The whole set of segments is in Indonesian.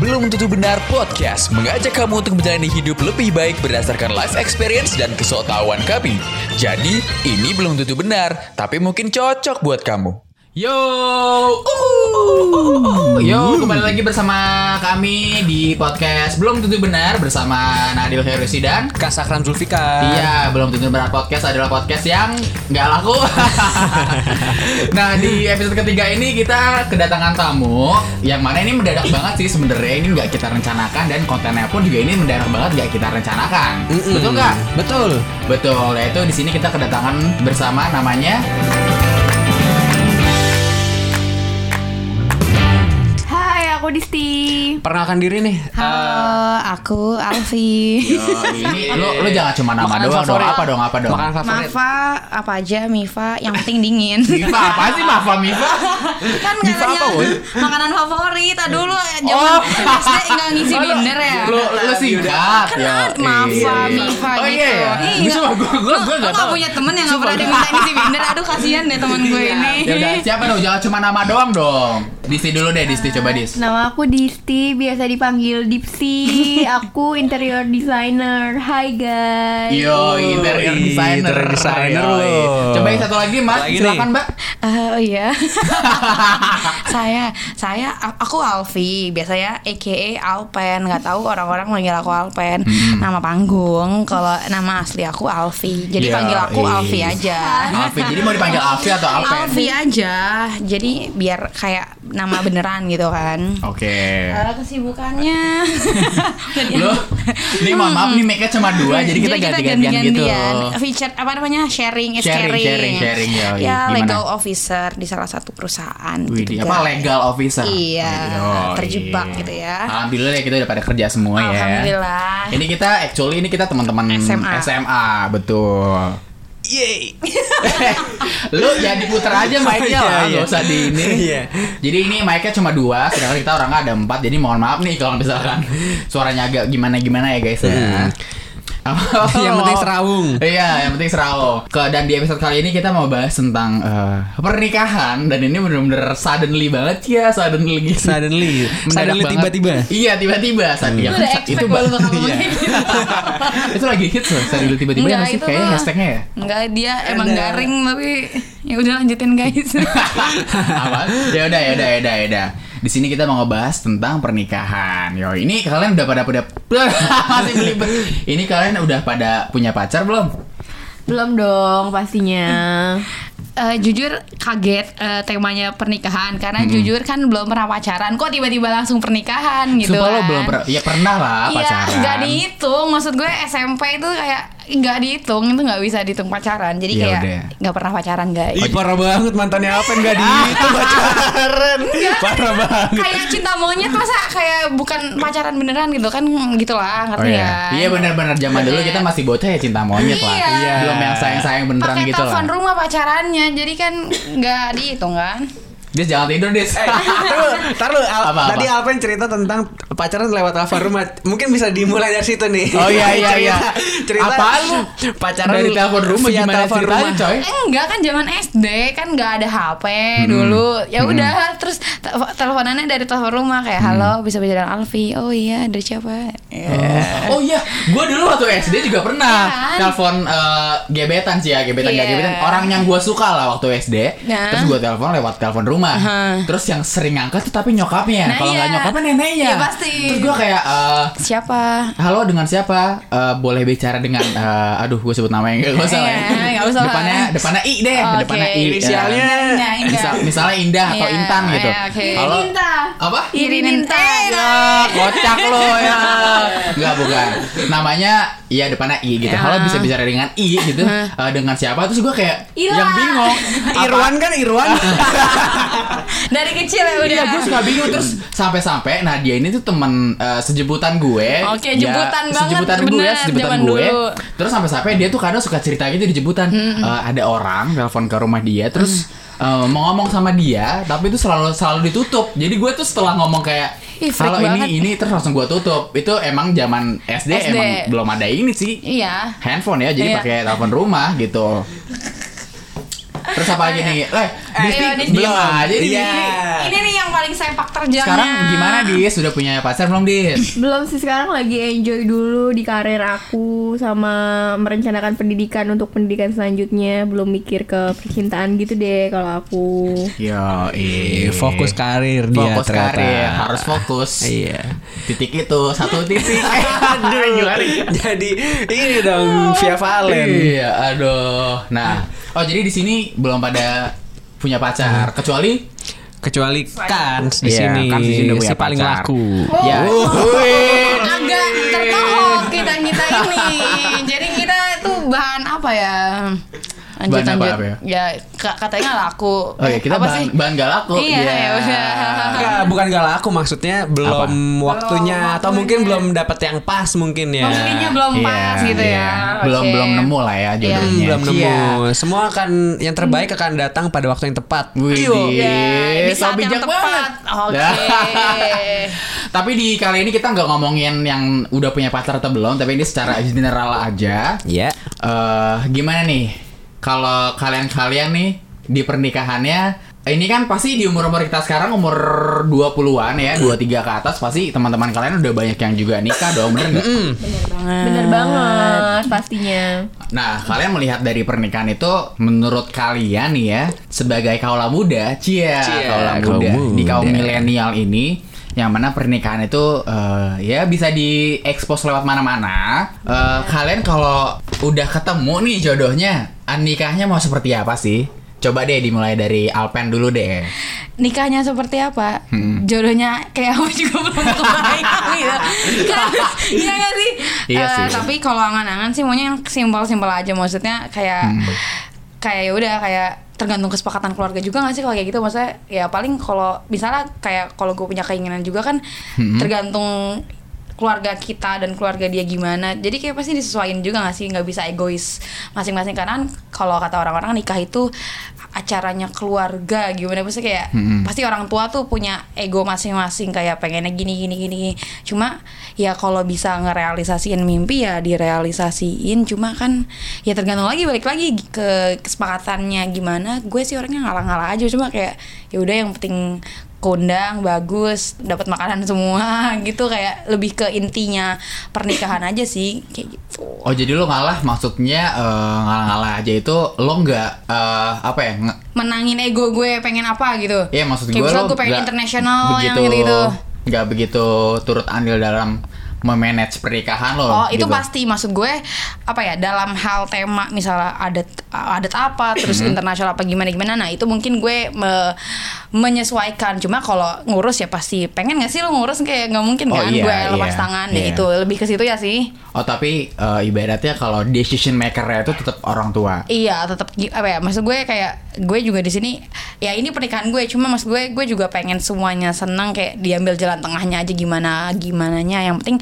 Belum Tentu Benar Podcast mengajak kamu untuk menjalani hidup lebih baik berdasarkan life experience dan kesotawan kami. Jadi, ini belum tentu benar, tapi mungkin cocok buat kamu. Yo, uh, yo kembali lagi bersama kami di podcast belum tentu benar bersama Nadil Herusi dan Kasakran Zulfikar. Iya, belum tentu benar podcast adalah podcast yang nggak laku. nah di episode ketiga ini kita kedatangan tamu yang mana ini mendadak banget sih sebenarnya ini nggak kita rencanakan dan kontennya pun juga ini mendadak banget nggak kita rencanakan. Mm-mm. Betul nggak? Betul. Betul, yaitu di sini kita kedatangan bersama namanya aku Disti. Perkenalkan diri nih. Halo, aku Alfi. Lo lo jangan cuma nama Makanan doang dong. favorit. Apa dong? Apa dong? Makanan favorit. Mafa, apa aja Mifa, yang penting dingin. Mifa apa sih Mafa Mifa? kan Mifa katanya apa, makanan favorit. Ah, dulu zaman Oh. SD enggak ngisi binder ya. Lo lo singkat Kan ya. ada Mafa, Iya. Mifa Oh gitu. iya ya. Iya. Gua gua gua Lo enggak tahu. punya temen yang nggak pernah diminta ngisi binder. Aduh kasihan deh teman gue ini. Ya udah, siapa dong? Jangan cuma nama doang dong. Disti dulu deh, Disti coba Dis. Nama aku Disti, biasa dipanggil Dipsi. aku interior designer. Hai guys. Yo, interior designer. interior designer Yoi. lo. Coba yang satu lagi, Mas. Lagi Silakan, nih. Mbak. Eh, oh iya. saya saya aku Alfi, biasanya AKA Alpen. nggak tahu orang-orang manggil aku Alpen. Nama panggung kalau nama asli aku Alfi. Jadi Ya, panggil aku iya. Alfi aja. Alfi. Jadi mau dipanggil Alfi atau Alpen? Alfi aja. Jadi biar kayak nama beneran gitu kan. Oke. Kalau kesibukannya Lo, ini mohon maaf nih make cuma dua, jadi kita ganti-gantian gitu. Feature apa namanya? Sharing is Sharing, caring. sharing, sharing, ya, ya, gimana? legal officer di salah satu perusahaan. Wih, gitu, apa guys. legal officer? Iya, Yoi. terjebak gitu ya. Alhamdulillah ya kita udah pada kerja semua ya. Alhamdulillah. Ini kita actually ini kita teman-teman SMA. SMA, betul. Yeay. Lu jangan diputer aja mic-nya Iya, lah, iya. nggak usah di ini. Iya. Jadi ini mic-nya cuma dua, sedangkan kita orangnya ada empat. Jadi mohon maaf nih kalau misalkan suaranya agak gimana-gimana ya guys ya. Hmm. Yang penting serawung. Iya, yang penting serawung. Ke dan di episode kali ini kita mau bahas tentang eh, pernikahan dan ini bener-bener suddenly banget ya, suddenly. Suddenly. Mendadak Suddenly banget. tiba-tiba. Iya, tiba-tiba. Saat udah expect ba- banget Iya. kayak gitu. itu lagi hits loh, suddenly tiba-tiba ya Enggak, masih itu kayaknya tuh- hashtagnya ya. Enggak, dia emang Ada. garing tapi ya udah lanjutin guys. Apa? Ya udah, ya udah, ya udah, ya udah. Di sini kita mau ngebahas tentang pernikahan. Yo, ini kalian udah pada udah masih belibet. Ini kalian udah pada punya pacar belum? Belum dong pastinya. Eh, jujur kaget eh, temanya pernikahan karena jujur kan belum pernah pacaran kok tiba-tiba langsung pernikahan gitu Sumpah lo kan. belum pernah. Ya pernah lah Iya, pacaran. nggak dihitung. Maksud gue SMP itu kayak nggak dihitung, itu nggak bisa dihitung pacaran. Jadi Ya kayak nggak pernah pacaran guys. Ih, parah banget mantannya apa enggak dihitung pacaran. Parah banget. kayak cinta monyet masa kayak bukan pacaran beneran gitu kan gitulah Oh ngerti iya. ya Iya benar-benar zaman dulu kita masih bocah ya cinta monyet lah. Iya. Belum yang sayang-sayang beneran pakai gitu lah. telepon rumah pacarannya jadi kan nggak dihitung kan Dia jangan tidur, Des. Taruh, taruh. Al- Apa, apa? Tadi Alpen cerita tentang pacaran lewat telepon rumah. Mungkin bisa dimulai dari situ nih. Oh, iya, iya, iya. Cerita, cerita Apaan lu? Pacaran Dari telepon rumah via gimana telepon rumah. coy? Eh, enggak kan zaman SD kan nggak ada HP Hmm. dulu ya udah terus te- teleponannya dari telepon rumah kayak Hmm. halo bisa bicara dengan Alfi oh iya dari siapa Ya. Oh iya, gue dulu waktu SD juga pernah Iya kan? telepon eh, gebetan sih ya, gebetan gak Iya. gebetan. Orang yang gue suka lah waktu SD. Nah. Terus gue telepon lewat telepon rumah. Aha. Terus yang sering ngangkat tuh tapi nyokapnya. Nah, Kalau nggak iya. nyokapnya neneknya. Iya, pasti. Terus gue kayak eh, siapa Halo dengan siapa? Eh, boleh bicara dengan eh, aduh gue sebut namanya nggak usah lah ya. Iya, usah lah. Depannya depannya I deh, Oke. depannya I. Inisialnya. Indah, Indah. misal- misalnya Indah atau Iya, Intan gitu. iya, oke. Kalau Irinta. apa? Irininta Ya, kocak lo ya. Enggak bukan. Namanya ya depannya I gitu. Ya. Halo bisa bicara dengan I gitu. Eh, dengan siapa? Terus gue kayak Ira. yang bingung. Irwan kan Irwan. dari kecil ya udah Iya, gue suka bingung terus sampai-sampai nah dia ini tuh temen eh, sejebutan gue. Oke, Ya, jebutan banget, Sejebutan gue, bener, sejebutan gue. dulu. Terus sampai-sampai dia tuh kadang suka cerita gitu di jebutan. Eh, ada orang telepon ke rumah dia terus eh, mau ngomong sama dia tapi itu selalu selalu ditutup. Jadi gue tuh setelah ngomong kayak banget. ini ini terus langsung gue tutup. Itu emang zaman SD, SD. emang belum ada ini sih. iya Handphone ya, jadi Iya. pakai telepon rumah gitu. Terus apa lagi nih? Eh, Disti Ayo, Disti. belum aja nih. Iya. Ini nih yang paling sepak terjangnya. Sekarang gimana Dis? Sudah punya pacar belum Dis? Belum sih sekarang lagi enjoy dulu di karir aku sama merencanakan pendidikan untuk pendidikan selanjutnya. Belum mikir ke percintaan gitu deh kalau aku. Yo, Eh, fokus karir dia Fokus ternyata. karir, harus fokus. Iya. Titik itu satu titik. Aduh. Jadi ini dong via Valen. Iya, aduh. Nah, oh jadi di sini belum pada punya pacar, kecuali Kecuali Kans di Iya, sini, Kans di sini si paling pacar. laku. ya. agak tertohok kita kita ini. Jadi kita tuh bahan apa ya? Lanjut Bahan apa, lanjut. apa ya? ya ka- katanya laku. Oh iya, kita apa bahan, sih? bahan gak laku. Iya, ya udah. Enggak, bukan gak laku maksudnya belum waktunya Belum atau mungkin belum dapat yang pas mungkin ya. Mungkinnya belum Iya, pas gitu iya. ya. Belum Oke. belum nemu lah ya Hmm, jodohnya. belum nemu. Iya. Semua akan yang terbaik akan datang pada waktu yang tepat. Wih, Ya, di so saat yang bijak tepat. banget. Oke. Tapi di kali ini kita nggak ngomongin yang udah punya pacar atau belum, tapi ini secara general aja. Ya. eh gimana nih kalau kalian-kalian nih di pernikahannya ini kan pasti di umur-umur kita sekarang umur 20-an ya, 23 ke atas pasti teman-teman kalian udah banyak yang juga nikah dong, bener nggak? Bener banget pastinya. Nah, kalian melihat dari pernikahan itu menurut kalian nih ya sebagai kaula muda, cia, Cia, kaula kaum muda, di kaum muda. milenial ini yang mana pernikahan itu eh, ya bisa diekspos lewat mana-mana. Eh, kalian kalau udah ketemu nih jodohnya, ah, nikahnya mau seperti apa sih? Coba deh dimulai dari Alpen dulu deh. nikahnya seperti apa? Hmm. Jodohnya kayak apa juga belum kebayang gitu. Iya gak sih? Iya sih. Tapi kalau angan-angan sih maunya yang simpel-simpel aja maksudnya kayak Hmm. Kayak ya udah kayak tergantung kesepakatan keluarga juga gak sih kalau kayak gitu? Maksudnya ya paling kalau misalnya kayak kalau gue punya keinginan juga kan Hmm. tergantung keluarga kita dan keluarga dia gimana. Jadi kayak pasti disesuaikan juga gak sih? Nggak bisa egois masing-masing. Karena kan kalau kata orang-orang nikah itu acaranya keluarga gimana? Maksudnya kayak Mm-mm. pasti orang tua tuh punya ego masing-masing. Kayak pengennya gini gini gini. Cuma ya kalau bisa ngerealisasiin mimpi ya direalisasiin. Cuma kan ya tergantung lagi balik lagi ke kesepakatannya gimana. Gue sih orangnya ngalah-ngalah aja cuma kayak ya udah yang penting kondang bagus dapat makanan semua gitu. Kayak lebih ke intinya pernikahan aja sih kayak gitu. Oh jadi lo ngalah maksudnya eh, ngalah-ngalah aja itu lo nggak eh, apa ya nge- menangin ego gue pengen apa gitu. Iya maksud Kayak gue lo gue pengen internasional yang begitu gitu-gitu. nggak begitu turut andil dalam memanage pernikahan lo. Oh itu gitu. pasti maksud gue apa ya dalam hal tema misalnya adat adat apa terus Mm-hmm. internasional apa gimana gimana nah itu mungkin gue me- menyesuaikan cuma kalau ngurus ya pasti pengen gak sih lo ngurus kayak nggak mungkin Oh, kan iya, gue lepas iya, tangan ya iya. itu lebih ke situ ya sih Oh tapi eh, ibaratnya kalau decision makernya itu tetap orang tua. Iya, tetap apa ya? Maksud gue kayak gue juga di sini ya ini pernikahan gue cuma maksud gue gue juga pengen semuanya senang kayak diambil jalan tengahnya aja gimana gimana nya yang penting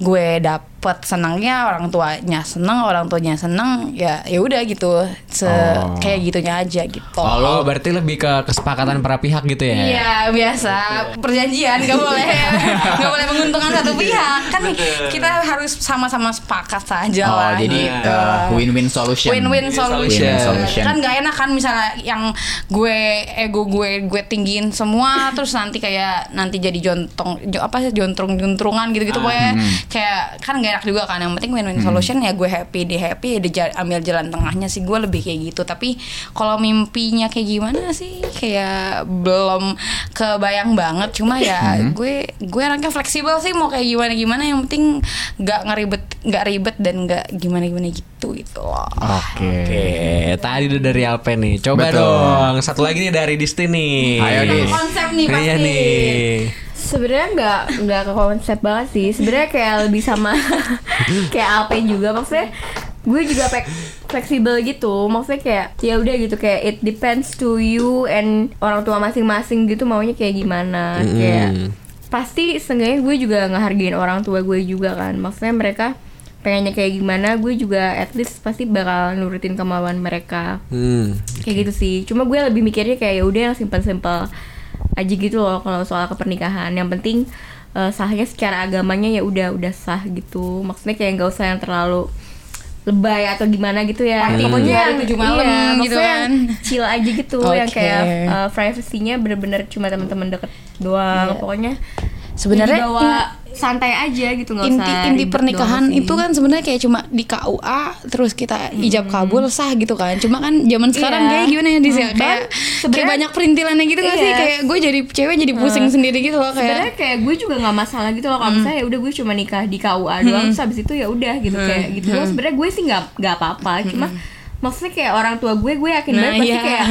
gue dapet senangnya orang tuanya senang orang tuanya senang ya ya udah gitu se Oh. kayak gitunya aja gitu. Oh, lo berarti lebih ke kesepakatan para pihak gitu ya? Iya biasa perjanjian gak boleh gak boleh menguntungkan satu pihak kan kita harus sama-sama sepakat saja Oh lah. jadi gitu. eh, win-win solution. win-win solution. Win-win solution. kan gak enak kan misalnya yang gue ego gue gue tinggiin semua terus nanti kayak nanti jadi jontong jo- apa sih jontrong jontrungan gitu gitu pokoknya kayak kan gak enak juga kan yang penting win-win solution ya gue happy dia happy ya dia ambil jalan tengahnya sih gue lebih kayak gitu tapi kalau mimpinya kayak gimana sih kayak belum kebayang banget cuma ya gue gue anaknya fleksibel sih mau kayak gimana gimana yang penting nggak ngeribet nggak ribet dan nggak gimana gimana gitu gitu loh Oke. Oke, tadi udah dari Alpen nih. Coba Betul. dong, satu lagi nih dari Disti nih. Ayo, Dis. konsep nih pasti Iya nih. Sebenarnya nggak nggak ke konsep banget sih. Sebenarnya kayak lebih sama kayak Alpen juga. Maksudnya gue juga pek fleksibel gitu. Maksudnya kayak ya udah gitu. Kayak it depends to you and orang tua masing-masing gitu maunya kayak gimana. Kayak pasti seenggaknya gue juga ngehargain orang tua gue juga kan. Maksudnya mereka pengennya kayak gimana gue juga at least pasti bakal nurutin kemauan mereka. Hmm. kayak gitu sih. Cuma gue lebih mikirnya kayak ya udah yang simpel-simpel aja gitu loh kalau soal kepernikahan yang penting eh, sahnya secara agamanya ya udah udah sah gitu maksudnya kayak nggak usah yang terlalu lebay atau gimana gitu ya. Party Pokoknya yang tujuh malam iya, gitu kan. yang chill aja gitu yang Oke. kayak uh, privasinya bener-bener cuma teman-teman deket doang. Iya. Pokoknya Sebenarnya ya dibawa santai aja gitu nggak inti usah inti pernikahan itu kan sebenarnya kayak cuma di KUA terus kita ijab kabul sah gitu kan. Cuma kan zaman sekarang Iya. kayak gimana ya Dis ya? Hmm, kayak kayak banyak perintilannya gitu nggak sih? Iya. kayak gue jadi cewek jadi pusing sendiri gitu loh sebenarnya kayak kayak gue juga nggak masalah gitu loh. Kalau misalnya ya udah gue cuma nikah di KUA doang terus habis itu ya udah gitu kayak gitu. Doang sebenarnya gue sih nggak nggak apa-apa cuma maksudnya kayak orang tua gue gue yakin Nah, banget pasti iya. kayak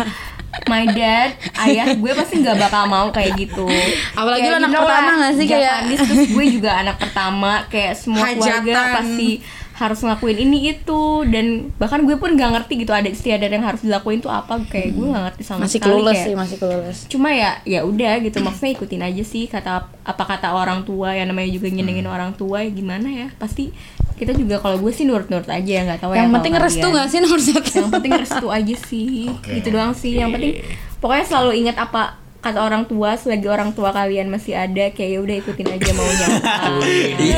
my dad ayah gue pasti nggak bakal mau kayak gitu. Apalagi Kayak lo anak know pertama lah, nggak sih, kayak- terus gue juga anak pertama. Kayak semua keluarga Hajatan. pasti harus ngelakuin ini itu. Dan bahkan gue pun nggak ngerti gitu ada istiadat yang harus dilakuin tuh apa. Kayak gue nggak ngerti sama masih sekali kelulus kayak- sih masih kelulus cuma ya ya udah gitu. Maksudnya ikutin aja sih kata apa kata orang tua. Yang namanya juga nyenengin Hmm. orang tua ya gimana ya? Pasti kita juga kalau gue sih nurut-nurut aja ya nggak tahu ya yang kalau penting restu nggak sih nomor satu yang penting restu aja sih gitu doang sih. Yang penting pokoknya selalu ingat apa kata orang tua selagi orang tua kalian masih ada kayak ya udah ikutin aja maunya Iya,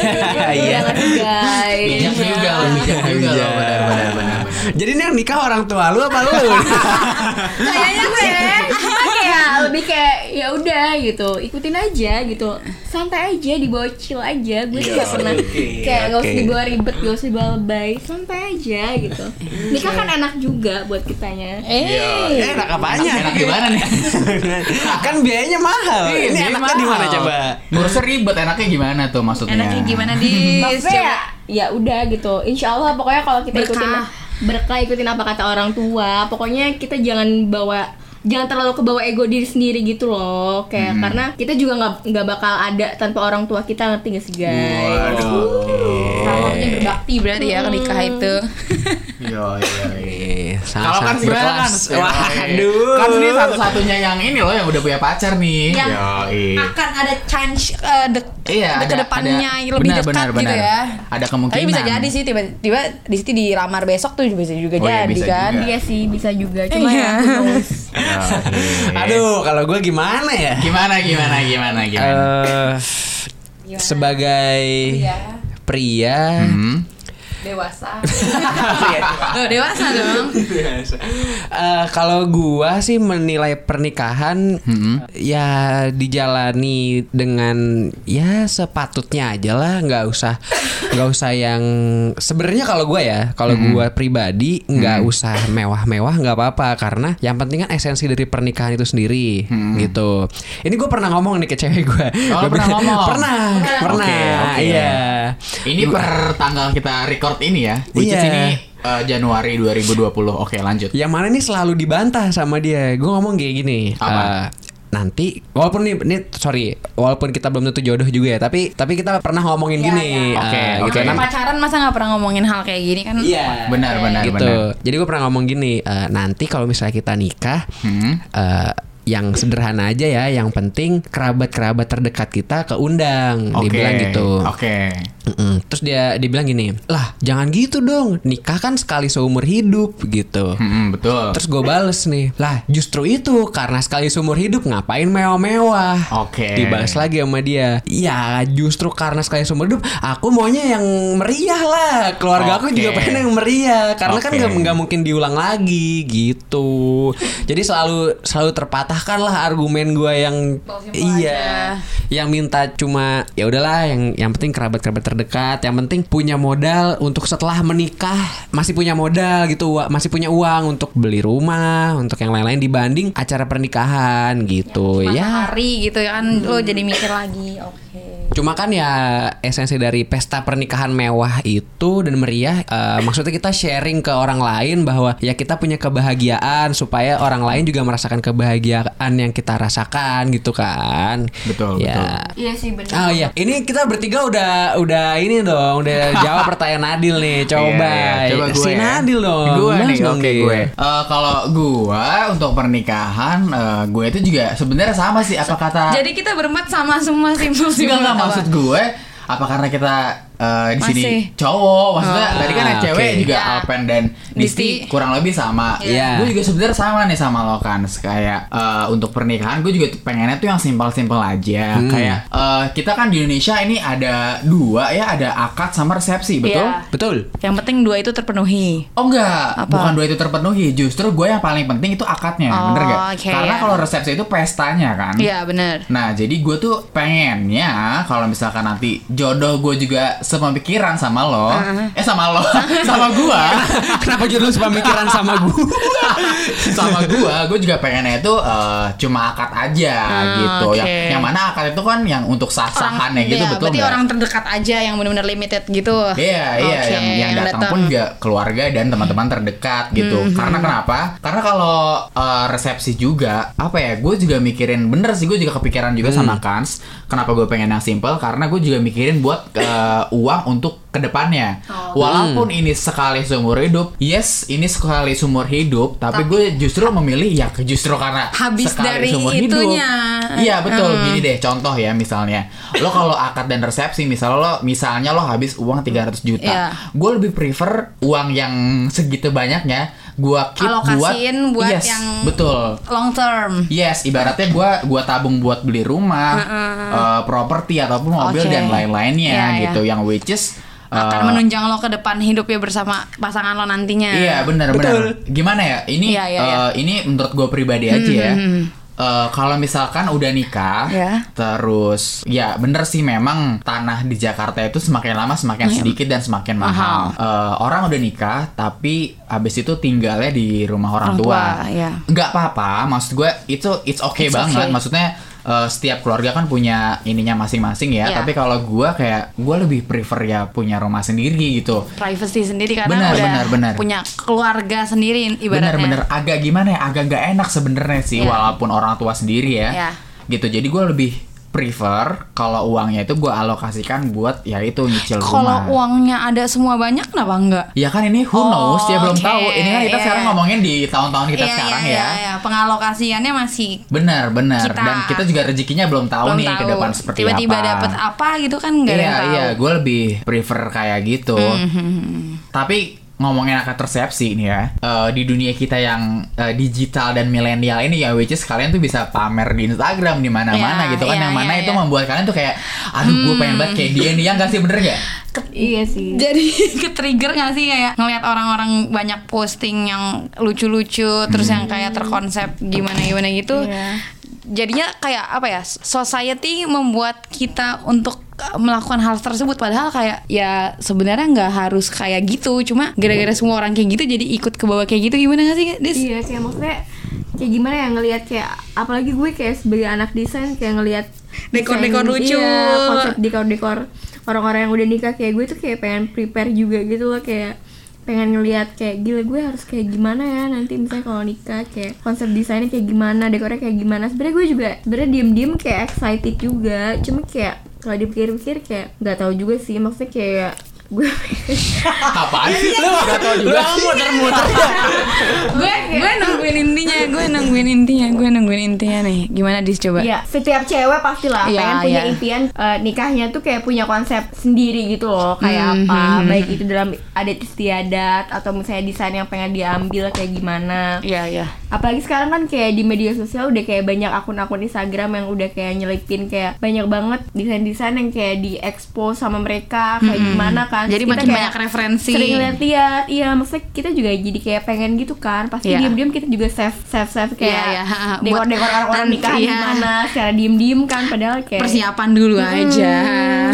iya. Guys. Bijak juga bijak juga loh, benar benar benar. benar. Jadi ini yang nikah orang tua lu apa lu? kayaknya gue kayak lebih kayak ya udah gitu. Ikutin aja gitu. Santai aja dibawa chill aja. Gue sih gak pernah kayak gak usah dibawa ribet gak usah dibawa lebay. Santai aja gitu. Nikah kan enak juga buat kitanya. Eh, enak apanya? Enak gimana nih? kan biayanya mahal. Iya, ini enaknya di mana coba? Ngurusnya ribet, enaknya gimana tuh maksudnya? enaknya gimana di maksudnya ya, ya udah gitu insya Allah pokoknya kalau kita Berkah. ikutin berkah ikutin apa kata orang tua pokoknya kita jangan bawa jangan terlalu kebawa ego diri sendiri gitu loh kayak karena kita juga nggak nggak bakal ada tanpa orang tua kita ngerti gak sih guys Salahnya berbakti berarti ya nikah itu Iya, iya, iya. Kalau kan gimana kan? berkelas. Waduh. Kan ini satu-satunya yang ini loh yang udah punya pacar nih. Yang Yoi. akan ada chance eh, dek Iya, dek- ada- ke depannya ada- lebih benar, dekat benar, gitu benar. ya Ada kemungkinan. tapi bisa jadi sih tiba-tiba di situ dilamar besok tuh bisa juga Oh iya, jadi bisa kan juga. Iya sih bisa juga cuma Iya. ya. Aduh, kalau gue gimana ya? Gimana gimana gimana gimana? Eh, sebagai Iya. pria Hmm. Dewasa. Loh, dewasa. Dong. Eh, kalau gua sih menilai pernikahan Hmm. ya dijalani dengan ya sepatutnya aja lah. Nggak usah nggak usah yang sebenarnya kalau gua ya kalau Hmm. gua pribadi nggak usah mewah-mewah nggak apa-apa. Karena yang penting kan esensi dari pernikahan itu sendiri gitu. Ini gue pernah ngomong nih ke cewek gue Oh, pernah ngomong? pernah pernah. Oke, oke. iya. Ini per tanggal kita record ini ya. Which is Iya. ini eh, Januari 2020. Oke, lanjut. Yang mana ini selalu dibantah sama dia. Gue ngomong kayak gini. Apa? eh, nanti walaupun nih ini sorry walaupun kita belum tentu jodoh juga ya tapi tapi kita pernah ngomongin Iya, gini iya. Oke, eh, oke. gitu Kita Nam- pacaran masa nggak pernah ngomongin hal kayak gini kan Iya. Benar, benar, gitu. benar. Jadi gue pernah ngomong gini, eh, nanti kalau misalnya kita nikah, Hmm. eh, yang sederhana aja ya, yang penting kerabat-kerabat terdekat kita keundang, Oke. dibilang gitu. Oke. Mm-mm. Terus dia dibilang gini, lah jangan gitu dong, nikah kan sekali seumur hidup gitu. Hmm, betul. Terus gue bales nih, lah justru itu karena sekali seumur hidup ngapain mewah-mewah. Oke. Dibales lagi sama dia, ya justru karena sekali seumur hidup aku maunya yang meriah lah. Keluarga aku Oke. juga pengen yang meriah karena kan Oke. nggak mungkin diulang lagi gitu. Jadi selalu selalu terpatahkan lah argumen gue yang iya, yang minta cuma ya udahlah yang yang penting kerabat-kerabat terdekat, yang penting punya modal untuk setelah menikah masih punya modal gitu, masih punya uang untuk beli rumah, untuk yang lain-lain dibanding acara pernikahan gitu. Cuma ya. hari gitu ya kan lo jadi mikir lagi oke Cuma kan ya esensi dari pesta pernikahan mewah itu dan meriah eh, maksudnya kita sharing ke orang lain bahwa ya kita punya kebahagiaan supaya orang lain juga merasakan kebahagiaan yang kita rasakan gitu kan. Betul, ya. iya sih benar Oh iya, ini kita bertiga udah udah ini dong, udah jawab pertanyaan Nadil nih. Coba, Iya, iya. Coba gue si ya. Nadil dong. Gue nih, oke Dil. gue. Eh, kalau gue untuk pernikahan, eh, gue itu juga sebenarnya sama sih. Apa kata? jadi kita berempat sama semua simpel Enggak simpel enggak maksud gue. Apa karena kita eh, di sini cowok maksudnya Oh. tadi kan Ah, cewek juga Ya. Alpen dan Disti Disti. kurang lebih sama Iya. gue juga sebenarnya sama nih sama lo kan kayak eh, untuk pernikahan gue juga pengennya tuh yang simpel-simpel aja Hmm. kayak eh, kita kan di Indonesia ini ada dua ya ada akad sama resepsi betul Iya. Betul. Yang penting dua itu terpenuhi. Oh enggak, Apa? bukan dua itu terpenuhi. Justru gue yang paling penting itu akadnya, Oh, bener gak? oke, Karena ya. kalau resepsi itu pestanya kan. Iya benar. Nah, jadi gue tuh pengennya kalau misalkan nanti jodoh gue juga sepemikiran sama lo, eh sama lo, sama gue, Kenapa jodoh sepemikiran sama gue? sama gue, gue juga pengennya itu eh, cuma akad aja Ah, gitu. oke. Yang yang mana akad itu kan yang untuk sah-sahannya gitu, iya, betul Berarti nggak? orang terdekat aja yang benar-benar limited gitu. Iya, iya, Oke, yang yang datang pun juga keluarga dan teman-teman terdekat gitu. Hmm, Karena kenapa? Karena kalau uh, resepsi juga, apa ya? Gue juga mikirin bener sih, gue juga kepikiran juga sama Kans. Kenapa gue pengen yang simple? Karena gue juga mikirin buat uh, uang untuk ke depannya. Oh. Walaupun ini sekali seumur hidup, yes, ini sekali seumur hidup, tapi, gue justru memilih ya justru karena Habis sekali dari seumur itunya. hidup. Iya betul. Hmm. Gini deh, contoh ya misalnya, lo kalau akad dan resepsi, misalnya lo, misalnya lo habis uang 300 juta, Iya. gue lebih prefer uang yang segitu banyaknya, gue keep Alokasiin buat yes, yang betul. long term. Yes, ibaratnya gua gua tabung buat beli rumah, eh, properti ataupun mobil Oke. dan lain-lainnya Iya, iya. gitu. Yang which is Akan eh, menunjang lo ke depan hidupnya bersama pasangan lo nantinya. Iya benar benar. Gimana ya? Ini Iya, iya, eh, iya. ini menurut gue pribadi aja ya. Eh, kalau misalkan udah nikah, Ya. terus ya bener sih memang tanah di Jakarta itu semakin lama semakin sedikit dan semakin mahal. Eh, orang udah nikah tapi habis itu tinggalnya di rumah orang, Orang tua. tua, ya. Nggak apa-apa, maksud gue itu it's okay It's banget. okay. Maksudnya eh, setiap keluarga kan punya ininya masing-masing ya. Iya. Tapi kalau gue kayak gue lebih prefer ya punya rumah sendiri gitu. Privacy sendiri karena Benar, udah benar, benar. punya keluarga sendiri ibaratnya. Bener-bener agak gimana ya, agak gak enak sebenarnya sih, Iya. walaupun orang tua sendiri ya. Iya. Gitu, jadi gue lebih prefer kalau uangnya itu gue alokasikan buat ya itu nyicil Kalau rumah. uangnya ada semua banyak kenapa enggak? Ya kan ini who Oh, knows, dia belum oke. tahu. Ini kan kita Iya, sekarang iya. ngomongin di tahun-tahun kita Iya, sekarang iya, ya. iya, iya. Pengalokasiannya masih Benar, benar. Kita- Dan kita juga rezekinya belum tahu belum nih ke tahu. depan seperti Tiba-tiba apa. dapet apa gitu kan nggak ada iya, yang tahu. Hmm, iya, gue lebih prefer kayak gitu. Tapi ngomongin akad resepsi nih ya, eh, di dunia kita yang eh, digital dan milenial ini ya, which is kalian tuh bisa pamer di Instagram di mana-mana Iya, gitu kan, iya, yang mana iya, itu iya. membuat kalian tuh kayak, aduh gue pengen banget kayak dia nih, yang gak sih bener gak? Iya sih. Jadi ke trigger gak sih kayak ngelihat orang-orang banyak posting yang lucu-lucu terus yang kayak terkonsep gimana-gimana gitu. Iya. Jadinya kayak apa ya? Society membuat kita untuk uh, melakukan hal tersebut. Padahal kayak ya sebenarnya nggak harus kayak gitu. Cuma gara-gara semua orang kayak gitu jadi ikut ke bawah kayak gitu gimana gak sih Des? Iya kayak maksudnya kayak gimana ya ngelihat kayak apalagi gue kayak sebagai anak desain kayak ngelihat Dekor-dekor desain- lucu. iya, konsep dekor-dekor orang-orang yang udah nikah kayak gue tuh kayak pengen prepare juga gitu loh kayak pengen ngelihat kayak gila gue harus kayak gimana ya nanti misalnya kalau nikah kayak konsep desainnya kayak gimana dekornya kayak gimana. Sebenarnya gue juga sebenarnya diem-diem kayak excited juga. Cuma kayak kalau dipikir-pikir kayak nggak tahu juga sih maksudnya kayak gue Apaan sih? Lu gak tau juga. Muter-muter gue gue nungguin intinya gue nungguin intinya gue nungguin intinya nih. Gimana dis coba? Iya, setiap cewek pastilah Iya, pengen punya iya. impian eh, nikahnya tuh kayak punya konsep sendiri gitu loh, kayak Hmm, apa, hmm, baik itu dalam adat istiadat atau misalnya desain yang pengen diambil kayak gimana. iya iya. Apalagi sekarang kan kayak di media sosial udah kayak banyak akun-akun Instagram yang udah kayak nyelipin kayak banyak banget desain-desain yang kayak diekspos sama mereka kayak gimana kan. Jadi makin kayak banyak referensi. Sering lihat-lihat, iya maksudnya kita juga jadi kayak pengen gitu kan. Pasti Iya. diam-diam kita juga save save save kayak Iya, iya, ha. dekor-dekor orang-orang nikah iya. gimana secara diem-diem kan padahal kayak persiapan dulu aja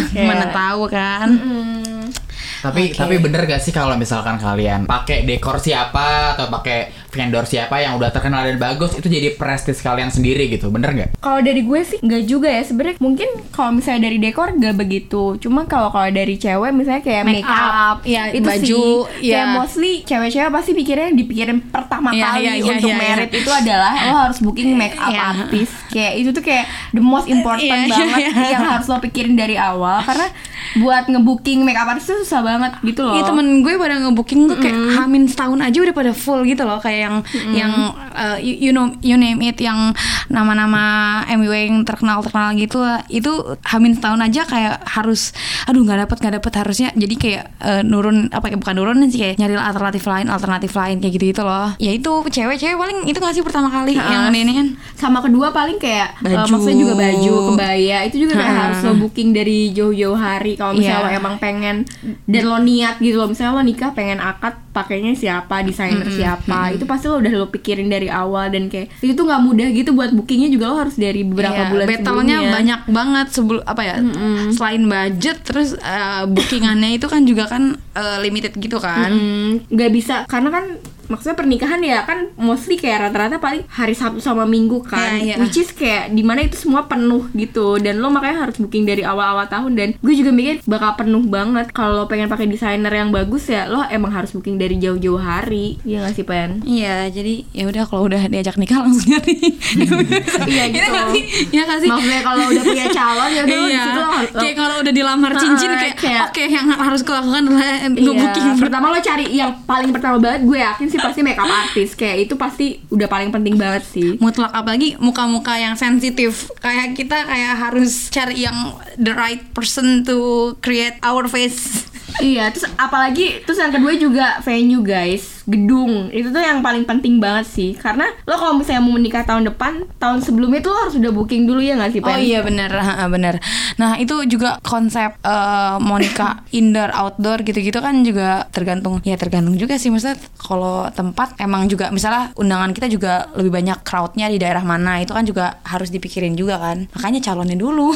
kayak- mana tahu kan Mm, Tapi Oke. tapi bener gak sih kalau misalkan kalian pakai dekor siapa atau pakai vendor siapa yang udah terkenal dan bagus itu jadi prestis kalian sendiri gitu, bener gak? kalau dari gue sih nggak juga ya sebenarnya mungkin kalau misalnya dari dekor nggak begitu cuma kalau kalau dari cewek misalnya kayak Make make up, up, ya, itu baju, sih kayak ya. mostly cewek-cewek pasti pikirnya dipikirin pertama Iya, kali iya, iya, untuk iya, iya. merit itu adalah lo harus booking make up Iya. artist kayak itu tuh kayak the most important Iya, iya, banget iya. yang harus lo pikirin dari awal karena buat ngebooking makeup artist tuh susah banget gitu loh. Iya temen gue pada ngebooking tuh kayak hamin setahun aja udah pada full gitu loh kayak yang yang uh, you, you know you name it yang nama-nama MW yang terkenal terkenal gitu lah itu hamin setahun aja kayak harus aduh nggak dapet nggak dapet harusnya. Jadi kayak uh, nurun apa ya bukan nurunin sih kayak nyari alternatif lain alternatif lain kayak gitu gitu loh. Ya itu cewek-cewek paling itu nggak sih pertama kali yang ini kan? Sama kedua paling kayak eh, Baju. maksudnya juga baju kebaya itu juga kayak Ha. harus lo booking dari jauh-jauh hari. Kalau misalnya Iya. lo emang pengen dan lo niat gitu loh. Misalnya lo nikah pengen akad pakainya siapa desainer siapa. Itu pasti lo udah lo pikirin dari awal dan kayak itu tuh nggak mudah gitu buat bookingnya juga lo harus dari beberapa Iya, bulan sebelumnya. banyak banget sebelum apa ya selain budget terus uh, bookingannya itu kan juga kan uh, limited gitu kan. Mm, nggak bisa karena kan maksudnya pernikahan ya kan mostly kayak rata-rata paling hari Sabtu sama Minggu kan Iya, iya. which is kayak di mana itu semua penuh gitu dan lo makanya harus booking dari awal-awal tahun dan gue juga mikir bakal penuh banget kalau lo pengen pakai desainer yang bagus ya lo emang harus booking dari jauh-jauh hari Iya nggak sih Pen? Iya, jadi ya udah kalau udah diajak nikah langsung nyari. Iya, gitu. nggak sih? Iya nggak sih? Maksudnya kalau udah punya calon ya udah di Iya. situ lo Kayak kalau udah dilamar cincin Heeh, kayak, kayak- oke yang harus kulakukan adalah Iya, nge-booking pertama lo cari yang paling pertama banget gue yakin sih pasti makeup artist. Kayak itu pasti udah paling penting banget sih. Mutlak apalagi muka-muka yang sensitif. Kayak kita kayak harus cari yang the right person to create our face Iya, terus apalagi terus yang kedua juga venue guys, gedung. Itu tuh yang paling penting banget sih. Karena lo kalau misalnya mau menikah tahun depan, tahun sebelumnya tuh lo harus udah booking dulu ya nggak sih, Oh Pen? iya benar, benar. Nah itu juga konsep eh, Monica indoor outdoor gitu-gitu kan juga tergantung ya tergantung juga sih maksudnya kalau tempat emang juga misalnya undangan kita juga lebih banyak crowdnya di daerah mana itu kan juga harus dipikirin juga kan makanya calonnya dulu.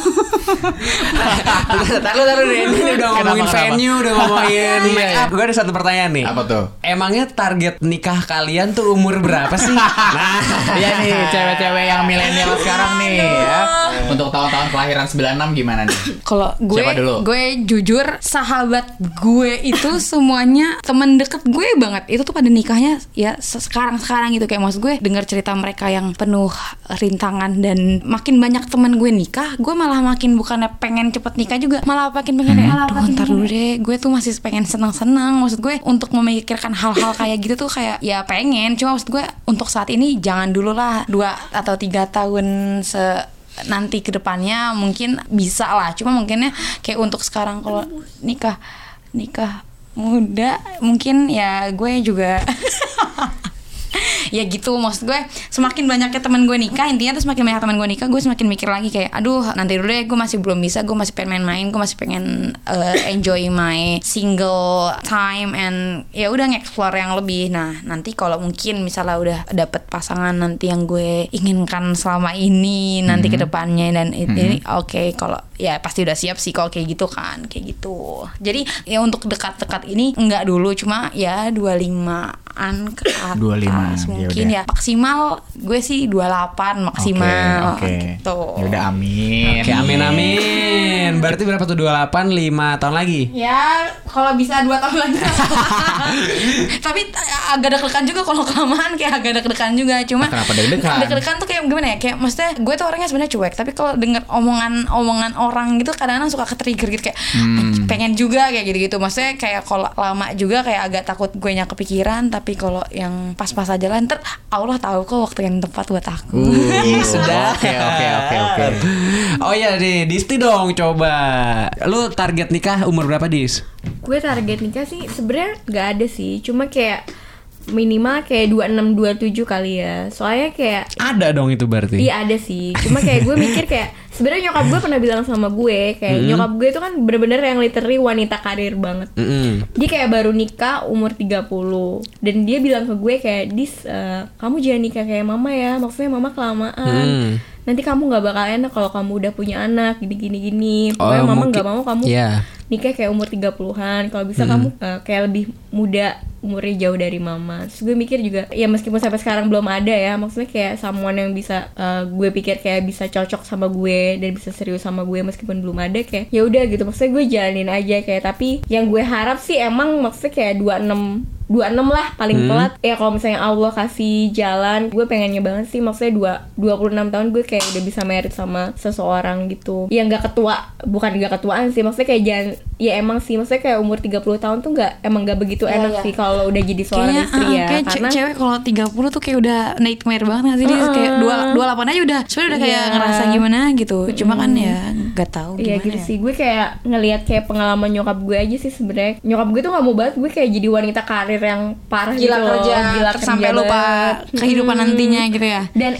Taruh taruh deh ini udah ngomongin venue, udah ngomongin Iya, make up. Gue ada satu pertanyaan nih. Apa tuh? Emangnya target nikah kalian tuh umur berapa sih? nah, Iya nih, cewek-cewek yang milenial sekarang nih ya. Untuk tahun-tahun kelahiran 96 gimana nih? Kalau gue Siapa dulu? gue jujur sahabat gue itu semuanya temen deket gue banget. Itu tuh pada nikahnya ya sekarang-sekarang gitu kayak maksud gue dengar cerita mereka yang penuh rintangan dan makin banyak temen gue nikah, gue malah makin bukannya pengen cepet nikah juga, malah makin pengen Hmm. kayak aduh ntar dulu deh, gue tuh masih pengen senang-senang. Maksud gue untuk memikirkan hal-hal kayak gitu tuh kayak ya pengen, cuma maksud gue untuk saat ini jangan dulu lah. Dua atau tiga tahun se nanti ke depannya mungkin bisa lah. Cuma mungkinnya kayak untuk sekarang kalau nikah nikah muda mungkin ya gue juga ya gitu maksud gue semakin banyaknya teman gue nikah intinya tuh semakin banyak teman gue nikah gue semakin mikir lagi kayak aduh nanti dulu deh gue masih belum bisa gue masih pengen main-main gue masih pengen uh, enjoy my single time and ya udah nge-explore yang lebih. Nah nanti kalau mungkin misalnya udah dapet pasangan nanti yang gue inginkan selama ini nanti ke depannya dan it- ini oke kalau ya pasti udah siap sih kalau kayak gitu kan kayak gitu. Jadi ya untuk dekat-dekat ini enggak dulu cuma ya 25an ke atas 25, ya mungkin udah. ya maksimal gue sih 28 maksimal Oke, oke. gitu Ya udah amin. Oke, amin amin. Berarti berapa tuh 28 5 tahun lagi? Ya, kalau bisa dua tahun lagi. Tapi eh, agak deg-degan juga kalau kelamaan kayak agak deg-degan juga. Cuma Kenapa deg-degan? Deg-degan tuh kayak gimana ya? Kayak maksudnya gue tuh orangnya sebenarnya cuek, tapi kalau denger omongan-omongan orang gitu kadang-kadang suka ke-trigger gitu kayak Hmm. pengen juga kayak gitu-gitu. Maksudnya kayak kalau lama juga kayak agak takut gue nya kepikiran, tapi kalau yang pas-pas aja lah ntar Allah tahu kok waktu yang tepat buat aku. Uh, sudah. Oke, oke, oke, oke. Oh iya nih, Disti dong coba. Lu target nikah umur berapa, Dis? gue target nikah sih sebenarnya nggak ada sih cuma kayak minimal kayak 26 27 kali ya soalnya kayak Ada dong itu berarti. Iya ada sih, cuma kayak gue mikir kayak sebenarnya nyokap gue pernah bilang sama gue kayak nyokap gue itu kan bener-bener yang literally wanita karir banget. Mm-mm. Dia kayak baru nikah umur 30 dan dia bilang ke gue kayak dis eh, kamu jangan nikah kayak mama ya, maksudnya mama kelamaan. Hmm. Nanti kamu nggak bakal enak kalau kamu udah punya anak gini gini gini. Pokoknya Oh, mama nggak mau kamu Iya. Nikah kayak umur 30-an. Kalau bisa kamu eh, kayak lebih muda umurnya jauh dari mama. Terus gue mikir juga ya meskipun sampai sekarang belum ada ya, maksudnya kayak someone yang bisa eh, gue pikir kayak bisa cocok sama gue dan bisa serius sama gue meskipun belum ada kayak ya udah gitu. Maksudnya gue jalanin aja kayak tapi yang gue harap sih emang maksudnya kayak 26 26 lah paling telat ya kalau misalnya Allah kasih jalan gue pengennya banget sih maksudnya dua 26 tahun gue kayak udah bisa married sama seseorang gitu ya nggak ketua bukan nggak ketuaan sih maksudnya kayak jangan ya emang sih maksudnya kayak umur 30 tahun tuh nggak emang nggak begitu Iya, enak iya. sih kalau udah jadi seorang Kayaknya, istri uh, ya kayak ce- karena cewek kalau 30 tuh kayak udah nightmare banget gak sih dia Uh-uh. kayak dua dua delapan aja udah sebenarnya udah kayak Iya. ngerasa gimana gitu cuma kan ya nggak tahu Iya gimana gitu ya. sih gue kayak ngelihat kayak pengalaman nyokap gue aja sih sebenarnya nyokap gue tuh nggak mau banget gue kayak jadi wanita karir yang parah gila gitu loh. kerja gila terus sampai kerja lupa kehidupan Hmm. nantinya gitu ya dan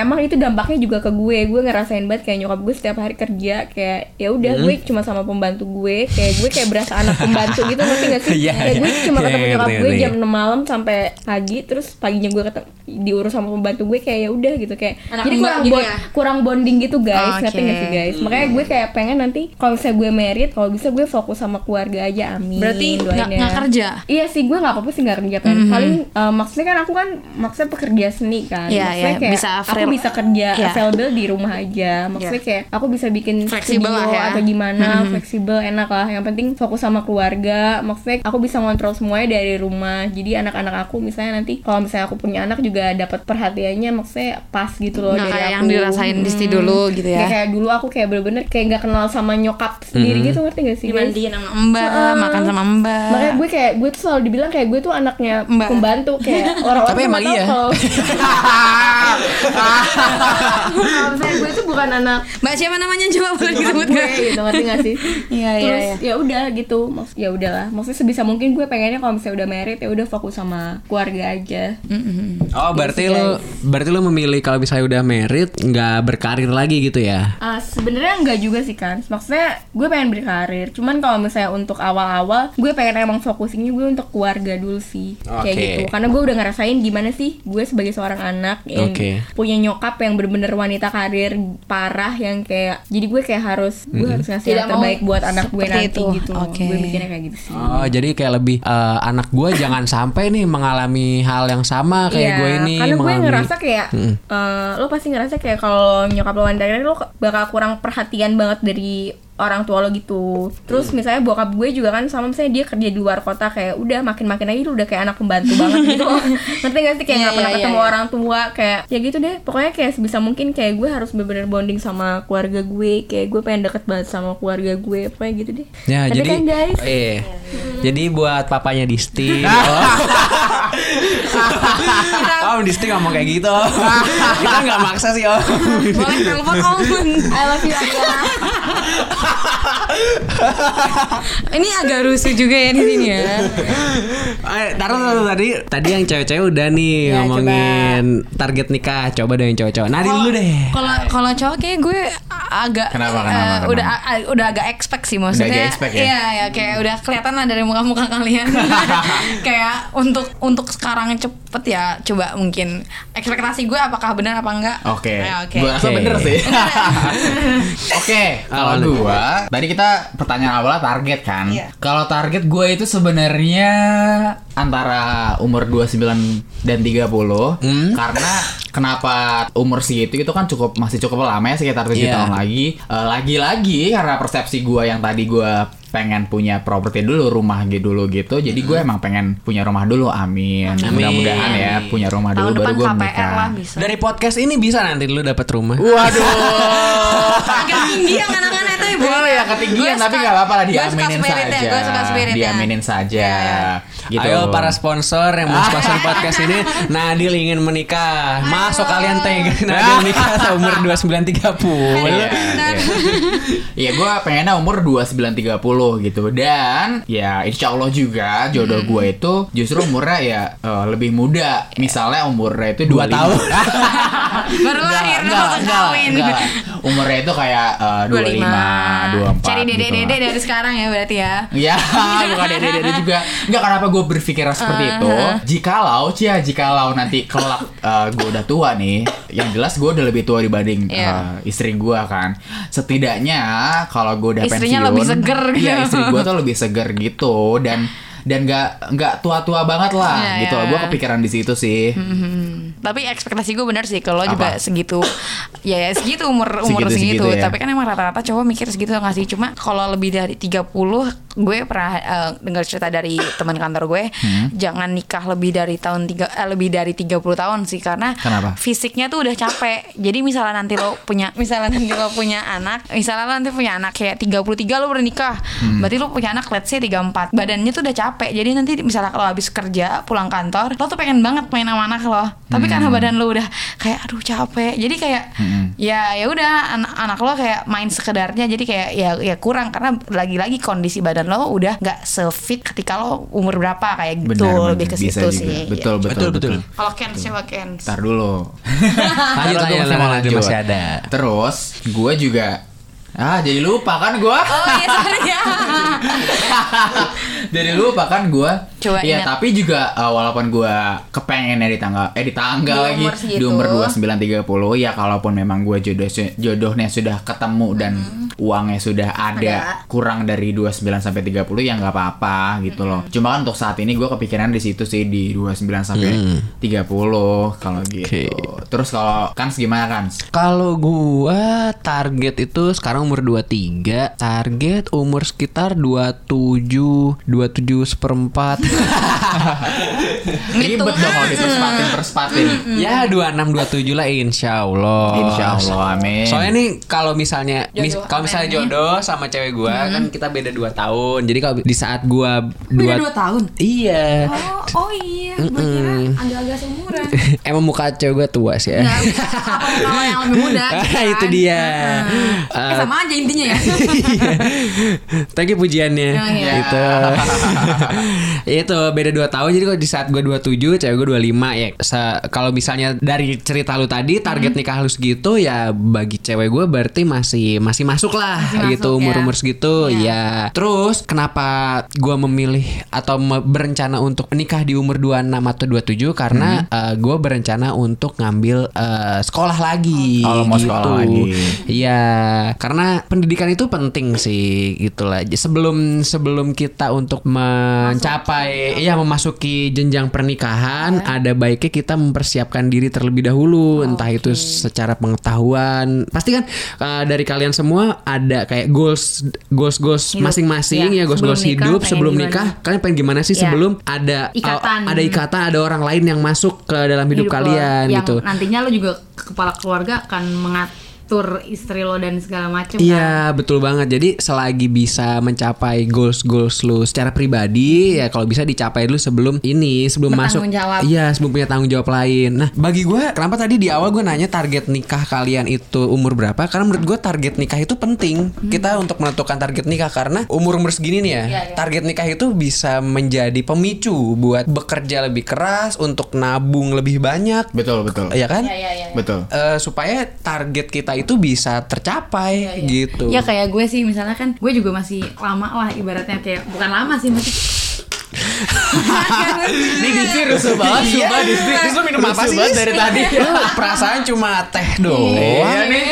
emang itu dampaknya juga ke gue gue ngerasain banget kayak nyokap gue setiap hari kerja kayak ya udah Hmm. gue cuma sama pembantu gue kayak gue kayak berasa anak pembantu gitu ngerti gak sih Iya, kayak gue iya. cuma Iya, ketemu iya, nyokap ngerti, gue ngerti. jam 6 malam sampai pagi terus paginya gue ketemu diurus sama pembantu gue kayak ya udah gitu kayak Anak jadi kurang gitu bon- ya? kurang bonding gitu guys Oke. ngerti gak sih guys makanya gue kayak pengen nanti kalau misalnya gue married kalau bisa gue fokus sama keluarga aja amin berarti nggak ya. nggak kerja Iya sih gue nggak apa-apa sih nggak kerja kan. Paling eh, maksudnya kan aku kan maksudnya pekerja seni kan. Iya, maksudnya iya, kayak bisa bisa kerja Iya. available di rumah aja. Maksudnya kayak aku bisa bikin Fleksibel studio ya. atau gimana, fleksibel enak lah. Yang penting fokus sama keluarga. Maksudnya aku bisa ngontrol semuanya dari rumah. Jadi anak-anak aku misalnya nanti kalau misalnya aku punya anak juga dapat perhatiannya maksudnya pas gitu loh Nggak dari kayak aku. yang dirasain Disti Mm. dulu gitu ya. Kayak, kayak dulu aku kayak bener-bener kayak nggak kenal sama nyokap sendiri gitu ngerti gak sih? dimandiin sama mbak Heeh. makan sama mbak Makanya gue kayak gue tuh selalu dibilang kayak gue tuh anaknya Mbak. pembantu kayak orang-orang Tapi emang iya. kalau kalau misalnya gue tuh bukan anak mbak siapa namanya coba boleh disebut gue nggak? gitu ngerti gak sih? Iya, iya, Terus iya. ya udah gitu, Maksud, ya udahlah. Maksudnya sebisa mungkin gue pengennya kalau misalnya udah married ya udah fokus sama keluarga aja. Oh, berarti sih, lu berarti lu memilih kalau misalnya udah married nggak berkarir lagi gitu ya? Ah, sebenarnya enggak juga sih kan. Maksudnya gue pengen berkarir. Cuman kalau misalnya untuk awal-awal, gue pengen emang fokusnya gue untuk keluarga dulu sih. Kayak Oke. gitu. Karena gue udah ngerasain gimana sih gue sebagai seorang anak yang Oke. punya nyokap yang bener-bener wanita karir parah yang kayak jadi gue kayak harus gue harus ngasih Tidak yang terbaik buat anak gue nanti itu. gitu. Oke. Gue mikirnya kayak gitu sih. Oh, jadi kayak lebih eh, anak gue jangan sampai nih mengalami hal yang sama kayak Iya, gue ini karena gue mengalami- ngerasa kayak eh, lo pasti ngerasa kayak kalau nyokap lo wanita karir lo bakal kurang perhatian banget dari orang tua lo gitu terus misalnya bokap gue juga kan sama misalnya dia kerja di luar kota kayak udah makin makin aja lu udah kayak anak pembantu banget gitu ngerti gak sih kayak Iya, nggak pernah iya, ketemu iya. orang tua kayak ya gitu deh pokoknya kayak sebisa mungkin kayak gue harus bener-bener bonding sama keluarga gue kayak gue pengen deket banget sama keluarga gue pokoknya gitu deh Ya, Tapi jadi kan guys Iya. Jadi buat papanya Disti. oh. Om Disti ngomong kayak gitu. Kita nggak maksa sih Om. boleh telepon om I love you ini agak rusuh juga ya di sini ya Eh, taruh taruh tadi tadi yang cewek-cewek udah nih Ya, ngomongin target nikah. Coba deh yang cowok-cowok. Nah, dulu deh. kalau kalau cowok kayak gue agak Kenapa, kenapa, eh, kenapa? udah a- udah agak expect sih maksudnya agak expect ya? iya ya kayak udah kelihatan lah dari muka-muka kalian kayak untuk untuk sekarang cepet ya coba mungkin ekspektasi gue apakah benar apa enggak Oke, Ya, oke gua rasa Oke. bener sih. Oke, kalau Awalnya. gua, tadi kita pertanyaan awalnya target kan. Iya. Kalau target gue itu sebenarnya antara umur 29 dan 30 Hmm. karena kenapa umur segitu itu kan cukup masih cukup lama ya sekitar 7 Iya. tahun lagi. Eh, lagi-lagi karena persepsi gua yang tadi gua pengen punya properti dulu, rumah gitu dulu gitu. Jadi gue emang pengen punya rumah dulu. Amin. Amin. Mudah-mudahan ya punya rumah tahun dulu baru gue menikah. lah bisa Dari podcast ini bisa nanti lu dapat rumah. Waduh. agak tinggi yang anak-anak itu ya Bu. Boleh ya ketinggian Gue tapi nggak apa-apa lah gue suka diaminin saja. gue suka spiritnya. Diaminin saja. Iya. Gitu. Ayo para sponsor yang mau sponsor podcast ini Nadil ingin menikah Masuk kalian teh Nadil nikah umur 29 30 Iya, iya. Iya, gue pengennya umur 29-30 gitu Dan ya insya Allah juga jodoh gue itu justru umurnya ya eh, lebih muda Misalnya umurnya itu 25 Dua tahun. baru lahir enggak, enggak. Umurnya itu kayak eh, 25, 24 cari dede gitu. dede dari sekarang ya berarti ya Ya, bukan dede-dede juga. Enggak kenapa gue berpikir seperti Uh-huh. itu. Jikalau, cia, jikalau nanti kelak gue udah tua nih, yang jelas gue udah lebih tua dibanding Iya. eh, istri gue kan. Setidaknya kalau gue udah Istrinya pensiun, lebih seger gitu. Iya, istri gue tuh lebih seger gitu dan dan nggak nggak tua-tua banget lah Iya, gitu. iya. Gue kepikiran di situ sih. Hmm, tapi ekspektasi gue benar sih kalau juga segitu ya, ya segitu umur umur Segitu-segitu segitu, ya. tapi kan emang rata-rata cowok mikir segitu nggak sih cuma kalau lebih dari 30 gue pernah eh, dengar cerita dari teman kantor gue, jangan nikah lebih dari tahun tiga eh, lebih dari 30 tahun sih karena Kenapa? fisiknya tuh udah capek. Jadi misalnya nanti lo punya misalnya nanti lo punya anak, misalnya lo nanti punya anak kayak 33 lo udah nikah. Berarti lo punya anak let's say 34. Badannya tuh udah capek. Jadi nanti misalnya kalau habis kerja pulang kantor, lo tuh pengen banget main sama anak lo. Tapi karena badan lo udah kayak aduh capek. Jadi kayak ya ya udah anak, anak lo kayak main sekedarnya jadi kayak ya ya kurang karena lagi-lagi kondisi badan lo udah nggak sefit ketika lo umur berapa kayak gitu Benar, lebih ke situ juga. sih. Betul, Ya. betul, Betul, betul. Kalau Ken siapa Ken? Ntar dulu. Lanjut, Ntar lanjut, mau lanjut, masih ada. Terus gue juga Ah jadi lupa kan gue Oh iya sorry ya. Jadi lupa kan gue Coba Ya ingat. tapi juga uh, walaupun gue kepengennya di tanggal Eh di tanggal Di lagi umur segitu. Di umur 29-30 Ya kalaupun memang gue jodoh, jodohnya sudah ketemu Dan uangnya sudah ada, Ada. Kurang dari 29 sampai 30 Ya nggak apa-apa gitu loh Cuma kan untuk saat ini gue kepikiran di situ sih Di 29 sampai 30 Kalau gitu Oke. Terus kalau kan gimana kan? Kalau gua target itu sekarang umur 23 Target umur sekitar 27 27 seperempat Ribet dong kalau aja. diperspatin perspatin Ya 26 27 lah insya Allah Insya Allah amin Soalnya nih kalau misalnya mis- kalau misalnya amin. jodoh sama cewek gua kan kita beda 2 tahun. Jadi kalau di saat gua Beda dua dua tahun. Iya. Oh, oh iya, gue agak-agak seumuran. Emang muka cewek gua tua sih ya. Kalau yang lebih muda? gitu Ah, itu kan. dia. Heeh. Eh, sama aja intinya ya. Thank you pujiannya. Oh, iya. Gitu. itu beda 2 tahun jadi kalau di saat gua 27 cewek gua 25 ya. Kalau misalnya dari cerita lu tadi Hmm. target nikah lu segitu ya bagi cewek gua berarti masih masih masuk lah Masih gitu ya. umur-umur segitu Iya. ya. Terus kenapa gua memilih atau berencana untuk menikah di umur 26 atau 27 karena Hmm. eh, gua berencana untuk ngambil eh, sekolah lagi Oh, mau gitu. sekolah lagi. Iya, karena pendidikan itu penting sih gitulah. Sebelum sebelum kita untuk mencapai ya memasuki jenjang pernikahan, ada baiknya kita mempersiapkan diri terlebih dahulu, entah itu secara pengetahuan. Pasti kan uh, dari kalian semua ada kayak goals goals goals Hidup. masing-masing Ya, ya, goals goals sebelum nikah hidup sebelum gimana? nikah. Kalian pengen gimana sih Ya. sebelum ada uh, Ikatan. ada ikatan, ada orang lain yang masuk ke dalam hidup, lo. Kalian yang gitu. nantinya lo juga kepala keluarga akan mengatur istri lo dan segala macam kan Iya betul banget. Jadi selagi bisa mencapai goals goals lu secara pribadi ya kalau bisa dicapai dulu sebelum ini sebelum masuk. Jawab. Iya sebelum punya tanggung jawab lain. Nah bagi gue kenapa tadi di awal gue nanya target nikah kalian itu umur berapa? Karena menurut gue target nikah itu penting kita untuk menentukan target nikah karena umur umur segini nih ya target nikah itu bisa menjadi pemicu buat bekerja lebih keras untuk nabung lebih banyak. Betul betul Ya kan? Betul Eh, supaya target kita itu bisa tercapai gitu. Ya kayak gue sih misalnya kan gue juga masih lama lah ibaratnya kayak bukan lama sih masih Ini Disti rusuh banget Iya. Sumpah Terus lu minum apa Rusuh sih, dari tadi Lu perasaan cuma teh doang. Iya nih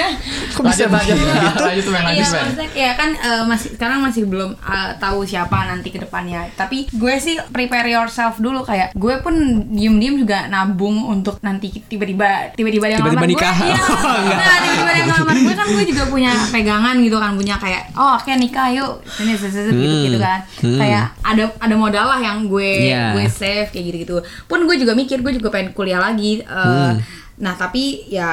Kok bisa Lanjut lanjut begitu? Lanjut men lanjut Iya maksudnya kayak kan eh, masih sekarang masih belum eh, tahu siapa nanti ke depannya. Tapi gue sih prepare yourself dulu kayak gue pun diem-diem juga nabung untuk nanti tiba-tiba tiba-tiba dia Tiba-tiba ngelamar nikah. gue. Iya. Oh, nah, tiba-tiba dia ngelamar gue kan gue juga punya pegangan gitu kan punya kayak oh oke nikah yuk ini gitu gitu kan. Hmm. Kayak ada ada modal lah yang gue Iya. gue save kayak gitu-gitu. Pun gue juga mikir gue juga pengen kuliah lagi eh, Hmm. Nah tapi ya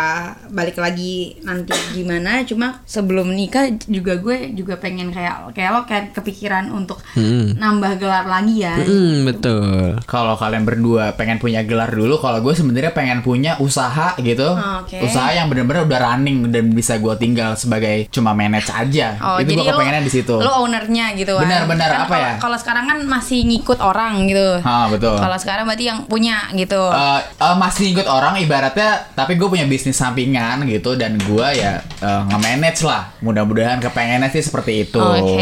balik lagi nanti gimana Cuma sebelum nikah juga gue juga pengen kayak kayak lo kayak kepikiran untuk Hmm. nambah gelar lagi ya Hmm, betul. Kalau kalian berdua pengen punya gelar dulu Kalau gue sebenarnya pengen punya usaha gitu Oh, Oke. Usaha yang bener-bener udah running Dan bisa gue tinggal sebagai cuma manage aja Oh, Itu gue jadi lo, kepengennya di situ lo ownernya gitu kan. Benar-benar, Kan apa kalau- ya? Kalau sekarang kan masih ngikut orang gitu. Ah betul Kalau sekarang berarti yang punya gitu. Eh, eh, masih ikut orang ibaratnya tapi gue punya bisnis sampingan gitu dan gue ya eh, nge-manage lah mudah-mudahan kepengennya sih seperti itu Oke.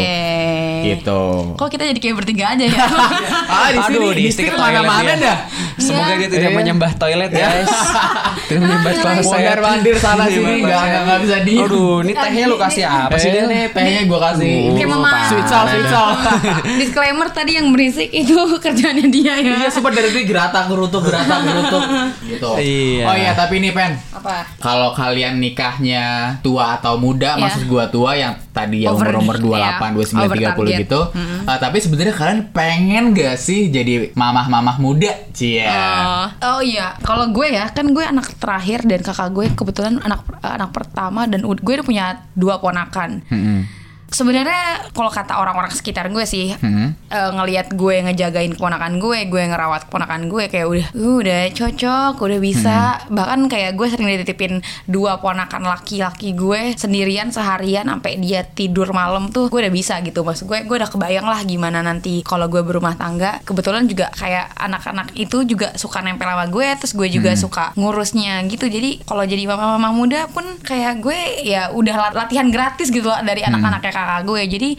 Gitu. Kok kita jadi kayak bertiga aja ya? ah, di Aduh, sini, di mana dah. Semoga iya. dia tidak iya. menyembah toilet ya. Tidak menyembah toilet. saya. Mandir sana iya, sini nggak bisa di. Aduh, ini tehnya lu kasih apa sih dia? Tehnya gua kasih. Uh, kayak mama. Sweet salt, sweet salt. Disclaimer tadi yang berisik itu kerjaannya dia ya. Iya, super dari tadi geratak gerutuk geratak gerutuk gitu. Iya. Oh iya, tapi ini pen. Apa? Kalau kalian nikahnya tua atau muda, maksud gua tua yang tadi ya umur umur 28, 29, 30 Iya. gitu. Mm -hmm. uh, tapi sebenarnya kalian pengen gak sih jadi mamah-mamah muda, Cia? Uh, oh. oh iya, kalau gue ya kan gue anak terakhir dan kakak gue kebetulan anak-anak pertama dan gue udah punya dua ponakan. Mm -hmm Sebenarnya kalau kata orang-orang sekitar gue sih Hmm. eh, ngelihat gue ngejagain keponakan gue, gue ngerawat keponakan gue kayak udah "Uh, udah cocok, udah bisa. Hmm. Bahkan kayak gue sering dititipin dua ponakan laki-laki gue sendirian seharian sampai dia tidur malam tuh gue udah bisa gitu. Maksud gue gue udah kebayang lah gimana nanti kalau gue berumah tangga. Kebetulan juga kayak anak-anak itu juga suka nempel sama gue, terus gue juga Hmm. suka ngurusnya gitu. Jadi kalau jadi mama-mama muda pun kayak gue ya udah lat- latihan gratis gitu loh dari anak-anaknya kakak gue. Jadi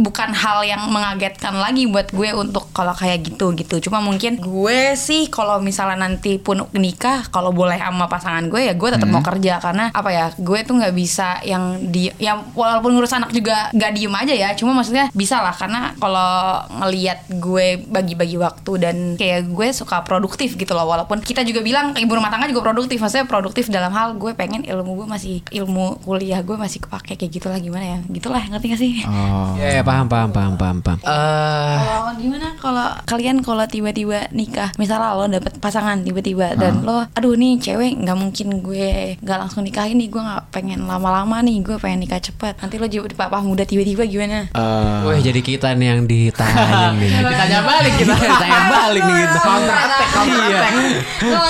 bukan hal yang mengagetkan lagi buat gue untuk kalau kayak gitu gitu. Cuma mungkin gue sih kalau misalnya nanti pun nikah kalau boleh sama pasangan gue ya gue tetap mau kerja karena apa ya gue tuh nggak bisa yang di yang walaupun ngurus anak juga nggak diem aja ya. Cuma maksudnya bisa lah karena kalau ngelihat gue bagi-bagi waktu dan kayak gue suka produktif gitu loh walaupun kita juga bilang ibu rumah tangga juga produktif maksudnya produktif dalam hal gue pengen ilmu gue masih ilmu kuliah gue masih kepake kayak gitulah gimana ya gitulah ngerti gak sih Oh. Ya, ya, paham, paham, paham, paham, paham. Eh, kalau gimana kalau kalian kalau tiba-tiba nikah misalnya lo dapet pasangan tiba-tiba dan lo aduh nih cewek nggak mungkin gue nggak langsung nikahin nih gue nggak pengen lama-lama nih gue pengen nikah cepet nanti lo jadi papa muda tiba-tiba gimana Eh, Wah, jadi kita nih yang ditanya nih. ditanya balik kita. Ditanya balik nih. Counter attack, counter Iya.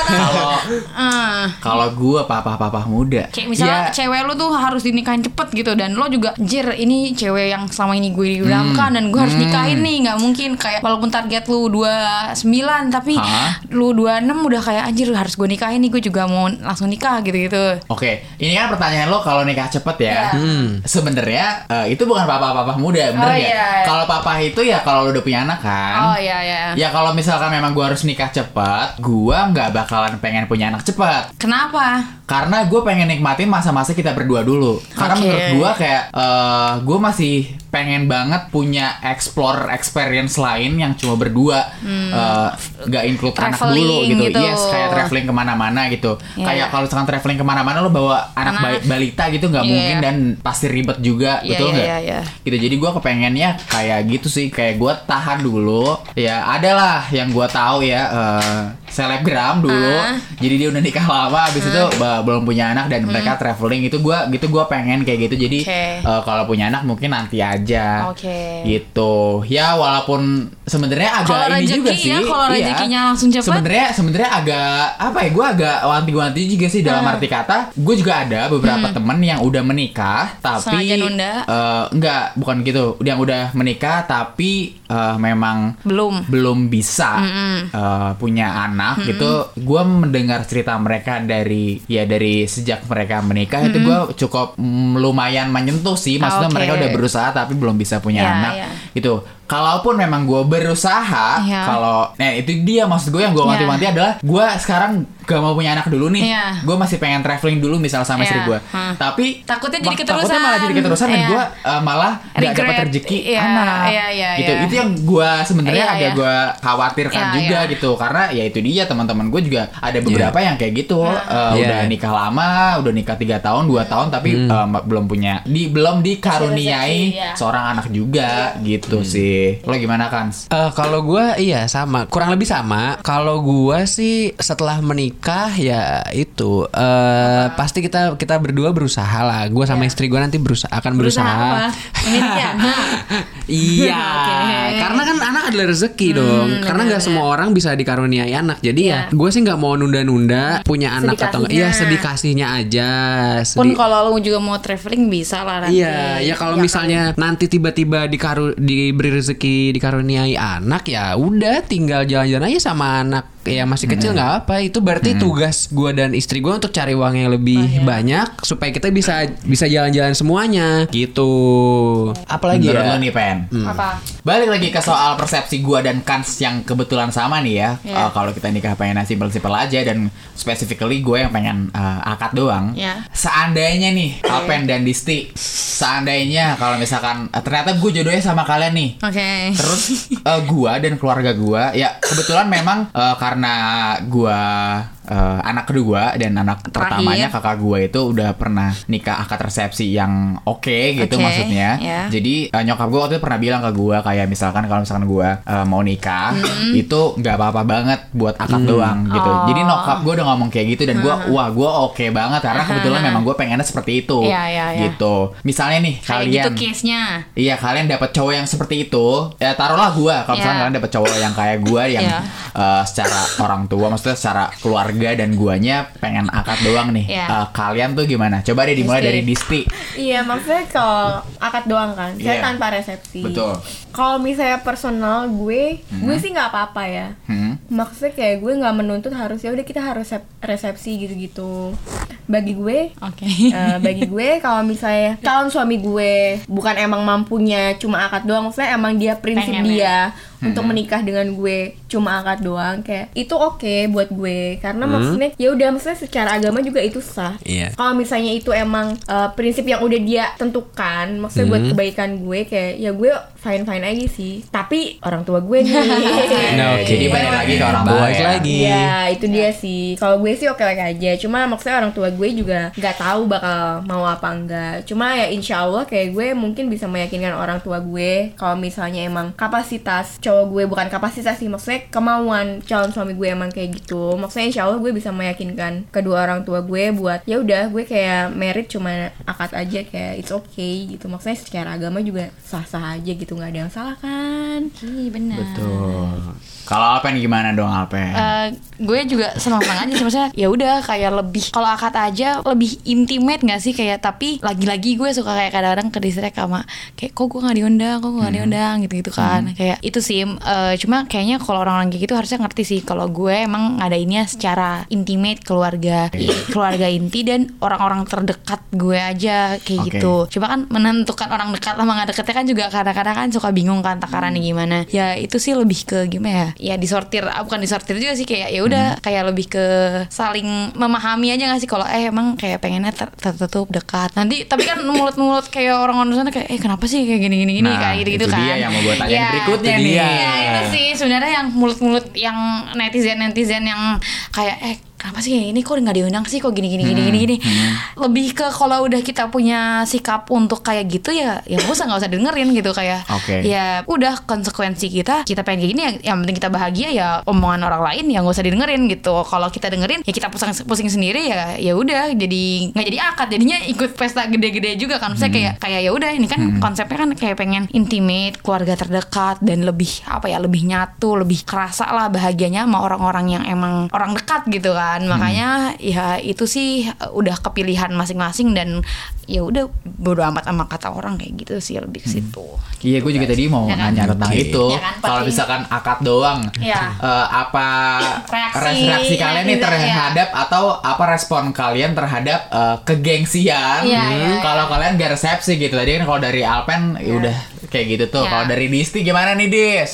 Kalau Ah. kalau gue papa-papa muda. Kayak misalnya ya, cewek lu tuh harus dinikahin cepet gitu dan lo juga jir ini cewek yang selama ini gue diudamkan dan gue harus nikahin nih nggak mungkin kayak walaupun target lu 29 tapi Hah? lu 26 udah kayak anjir harus gue nikahin nih gue juga mau langsung nikah gitu-gitu. Oke, ini kan pertanyaan lo kalau nikah cepet ya. Iya. Hmm. Sebenarnya eh, itu bukan papa-papa muda, bener Oh, nggak? iya. Kalau papa itu ya kalau lo udah punya anak kan. Oh iya ya. Ya kalau misalkan memang gua harus nikah cepat, gua nggak bakalan pengen punya anak cepat. Kenapa? Karena gue pengen nikmatin masa-masa kita berdua dulu. Karena Oke. menurut gua kayak eh gue masih pengen banget punya explore experience lain yang cuma berdua, Eh, nggak include anak Hmm. Traveling dulu gitu. gitu. Yes, kayak traveling ke mana-mana gitu. Iya. Kayak kalau misalkan traveling ke mana-mana lo bawa anak, Anak. ba- balita gitu nggak Iya. mungkin dan pasti ribet juga, Iya, betul iya, nggak? iya, iya. Gitu. Jadi gua kepengennya kayak gitu sih, kayak gua tahan dulu. Ya adalah yang gua tahu ya eh, selebgram dulu. Ah. Jadi dia udah nikah lama, habis itu ba- belum punya anak dan mereka traveling itu gua gitu gua pengen kayak gitu. Jadi Hmm. Oke. eh, kalau punya anak mungkin nanti aja. Oke. Gitu. Ya walaupun sebenarnya agak Kalau ini juga ya, sih. kalau iya. rezekinya langsung cepet. Sebenarnya sebenarnya agak apa ya? Gue agak wanti-wanti juga sih dalam Ah. arti kata. Gue juga ada beberapa temen yang udah menikah tapi Hmm. Sengaja nunda? eh, enggak bukan gitu. Yang udah menikah tapi eh, memang Belum. belum bisa eh, punya anak gitu. Gue mendengar cerita mereka dari ya dari sejak mereka menikah itu gue cukup mm, lumayan menyentuh sih. Maksudnya Oke. mereka udah berusaha tapi belum bisa punya Ya, anak ya. gitu. Kalaupun memang gue berusaha, Iya. kalau nah itu dia maksud gue yang gue Iya. wanti-wanti adalah gue sekarang gak mau punya anak dulu nih. Iya. Gue masih pengen traveling dulu misal sama istri Iya. gue. Hmm. Tapi Takutnya jadi keterusan. Takutnya malah jadi keterusan dan Iya. gue uh, malah gak dapat rezeki Iya, anak. iya, iya, gitu. iya. Itu yang gue sebenarnya Iya, agak iya. gue khawatirkan Iya, juga iya. gitu. Karena ya itu dia teman-teman gue juga ada beberapa yang kayak gitu. Iya. Uh, Iya. Udah nikah lama, udah nikah tiga tahun, dua tahun tapi uh, ma- belum punya, di belum dikaruniai iya. seorang anak juga gitu sih. Lo gimana kan? Eh, kalau gue iya sama, kurang lebih sama. Kalau gue sih setelah menikah ya itu eh pasti kita kita berdua berusaha lah. Gue sama istri gue nanti berusaha akan Berusaha berusaha. apa? Iya, Oke. karena kan anak adalah rezeki dong. Karena nggak semua orang bisa dikaruniai anak. Jadi ya, Iya. gue sih nggak mau nunda-nunda punya anak atau enggak. Iya, sedih kasihnya aja. Pun sedih- kalau lo juga mau traveling bisa lah nanti. Iya, ya kalau misalnya nanti tiba-tiba dikaru diberi rezeki dikaruniai anak ya udah tinggal jalan-jalan aja sama anak ya masih kecil nggak apa itu berarti tugas gua dan istri gua untuk cari uang yang lebih banyak supaya kita bisa bisa jalan-jalan semuanya gitu. Apalagi Menurut ya? lo nih Pen? Apa? Balik lagi ke soal persepsi gua dan Kans yang kebetulan sama nih ya. Iya. Eh, kalau kita nikah pengen simpel-simpel aja dan specifically gue yang pengen eh, akad doang. Iya. Seandainya nih Alpen dan Disti, seandainya kalau misalkan eh, ternyata gue jodohnya sama kalian nih. Oke. Terus eh, gua dan keluarga gua ya kebetulan memang eh, karena gua eh, anak kedua dan anak Terakhir. pertamanya kakak gue itu udah pernah nikah akad resepsi yang oke gitu Oke, maksudnya. ya. Jadi eh, nyokap gue waktu itu pernah bilang ke gue kayak misalkan kalau misalkan gue eh, mau nikah itu nggak apa-apa banget buat akad doang gitu. Oh. Jadi nyokap gue udah ngomong kayak gitu dan gue wah gue oke banget karena kebetulan memang gue pengennya seperti itu Iya, iya, iya. gitu. Misalnya nih Kayak kalian gitu case-nya. Iya kalian dapat cowok yang seperti itu ya taruhlah gua kalau misalnya Iya. kalian dapat cowok yang kayak gua yang Iya. eh, secara orang tua maksudnya secara keluarga dan guanya pengen akad doang nih Iya. Eh, kalian tuh gimana coba deh dimulai Disti. dari Disti Iya maksudnya kalau akad doang kan, saya Iya. tanpa resepsi. Betul. Kalau misalnya personal gue, gue sih nggak apa-apa ya. Hmm. Maksudnya kayak gue nggak menuntut harus ya udah kita harus resep- resepsi gitu-gitu. Bagi gue, Oke. eh, bagi gue kalau misalnya calon suami gue bukan emang mampunya cuma akad doang, maksudnya emang dia prinsip Pengen ya? Dia untuk menikah dengan gue cuma akad doang kayak itu oke buat gue karena maksudnya ya udah maksudnya secara agama juga itu sah. Iya. Kalau misalnya itu emang uh, prinsip yang udah dia tentukan, maksudnya buat Hmm. kebaikan gue kayak ya gue fine fine aja sih. Tapi orang tua gue nih. Nah, oke. jadi balik lagi ke orang tua ya lagi. Iya itu dia sih. Kalau gue sih oke oke aja. Cuma maksudnya orang tua gue juga nggak tahu bakal mau apa enggak. Cuma ya insya Allah kayak gue mungkin bisa meyakinkan orang tua gue kalau misalnya emang kapasitas cowok gue bukan kapasitas sih. Maksudnya kemauan calon suami gue emang kayak gitu. Maksudnya insya Allah gue bisa meyakinkan kedua orang tua gue buat ya udah gue kayak merit cuma akad aja kayak it's okay gitu. Maksudnya secara agama juga sah sah aja gitu nggak ada yang salah kan. Iya benar. betul. Kalau Alpen gimana dong Alpen? Eh, gue juga senang-senang aja sih. Maksudnya ya udah kayak lebih kalau akad aja lebih intimate gak sih? Kayak tapi lagi-lagi gue suka kayak kadang-kadang ke sama kayak kok gue nggak diundang? Kok gue nggak diundang? Gitu gitu kan kayak itu sih eh, cuma kayaknya kalau orang-orang kayak gitu harusnya ngerti sih kalau gue emang ngadainnya secara intimate keluarga i- keluarga inti dan orang-orang terdekat gue aja kayak Oke. gitu. Coba kan menentukan orang dekat sama nggak deketnya kan juga kadang-kadang kan suka bingung kan takarannya gimana. Ya itu sih lebih ke gimana ya? Ya disortir ah, bukan disortir juga sih kayak ya udah kayak lebih ke saling memahami aja gak sih kalau eh emang kayak pengennya ter- tertutup dekat. Nanti tapi kan mulut-mulut kayak orang-orang di sana kayak eh kenapa sih kayak gini-gini gini Nah, kayak gitu-gitu itu kan. dia yang mau gue tanyain Ya, berikutnya nih dia. Ya itu sih sebenarnya yang mulut-mulut yang netizen-netizen yang kayak eh kenapa sih ini kok nggak diundang sih? Kok gini gini gini gini? gini lebih ke kalau udah kita punya sikap untuk kayak gitu ya ya nggak usah nggak usah dengerin gitu kayak Oke. ya udah konsekuensi kita kita pengen kayak gini ya yang penting kita bahagia ya omongan orang lain ya nggak usah didengerin gitu. Kalau kita dengerin ya kita pusing pusing sendiri ya ya udah jadi nggak jadi akad jadinya ikut pesta gede-gede juga kan. Saya kayak kayak ya udah ini kan konsepnya kan kayak pengen intimate keluarga terdekat dan lebih apa ya lebih nyatu lebih kerasa lah bahagianya sama orang-orang yang emang orang dekat gitu kan makanya ya itu sih uh, udah kepilihan masing-masing dan ya udah bodo amat sama kata orang kayak gitu sih lebih ke situ Iya, gue juga tadi mau Ya kan? nanya tentang Oke. itu. Ya kan, Kalau misalkan akad doang, Iya. eh, apa Reaksi reaksi kalian nih netizen, terhadap atau apa respon kalian terhadap eh, kegengsian? Iya, iya, Kalau kalian gak resepsi gitu. Tadi kan kalau dari Alpen ya udah kayak gitu tuh. Iya. Kalau dari Disti gimana nih, Dis?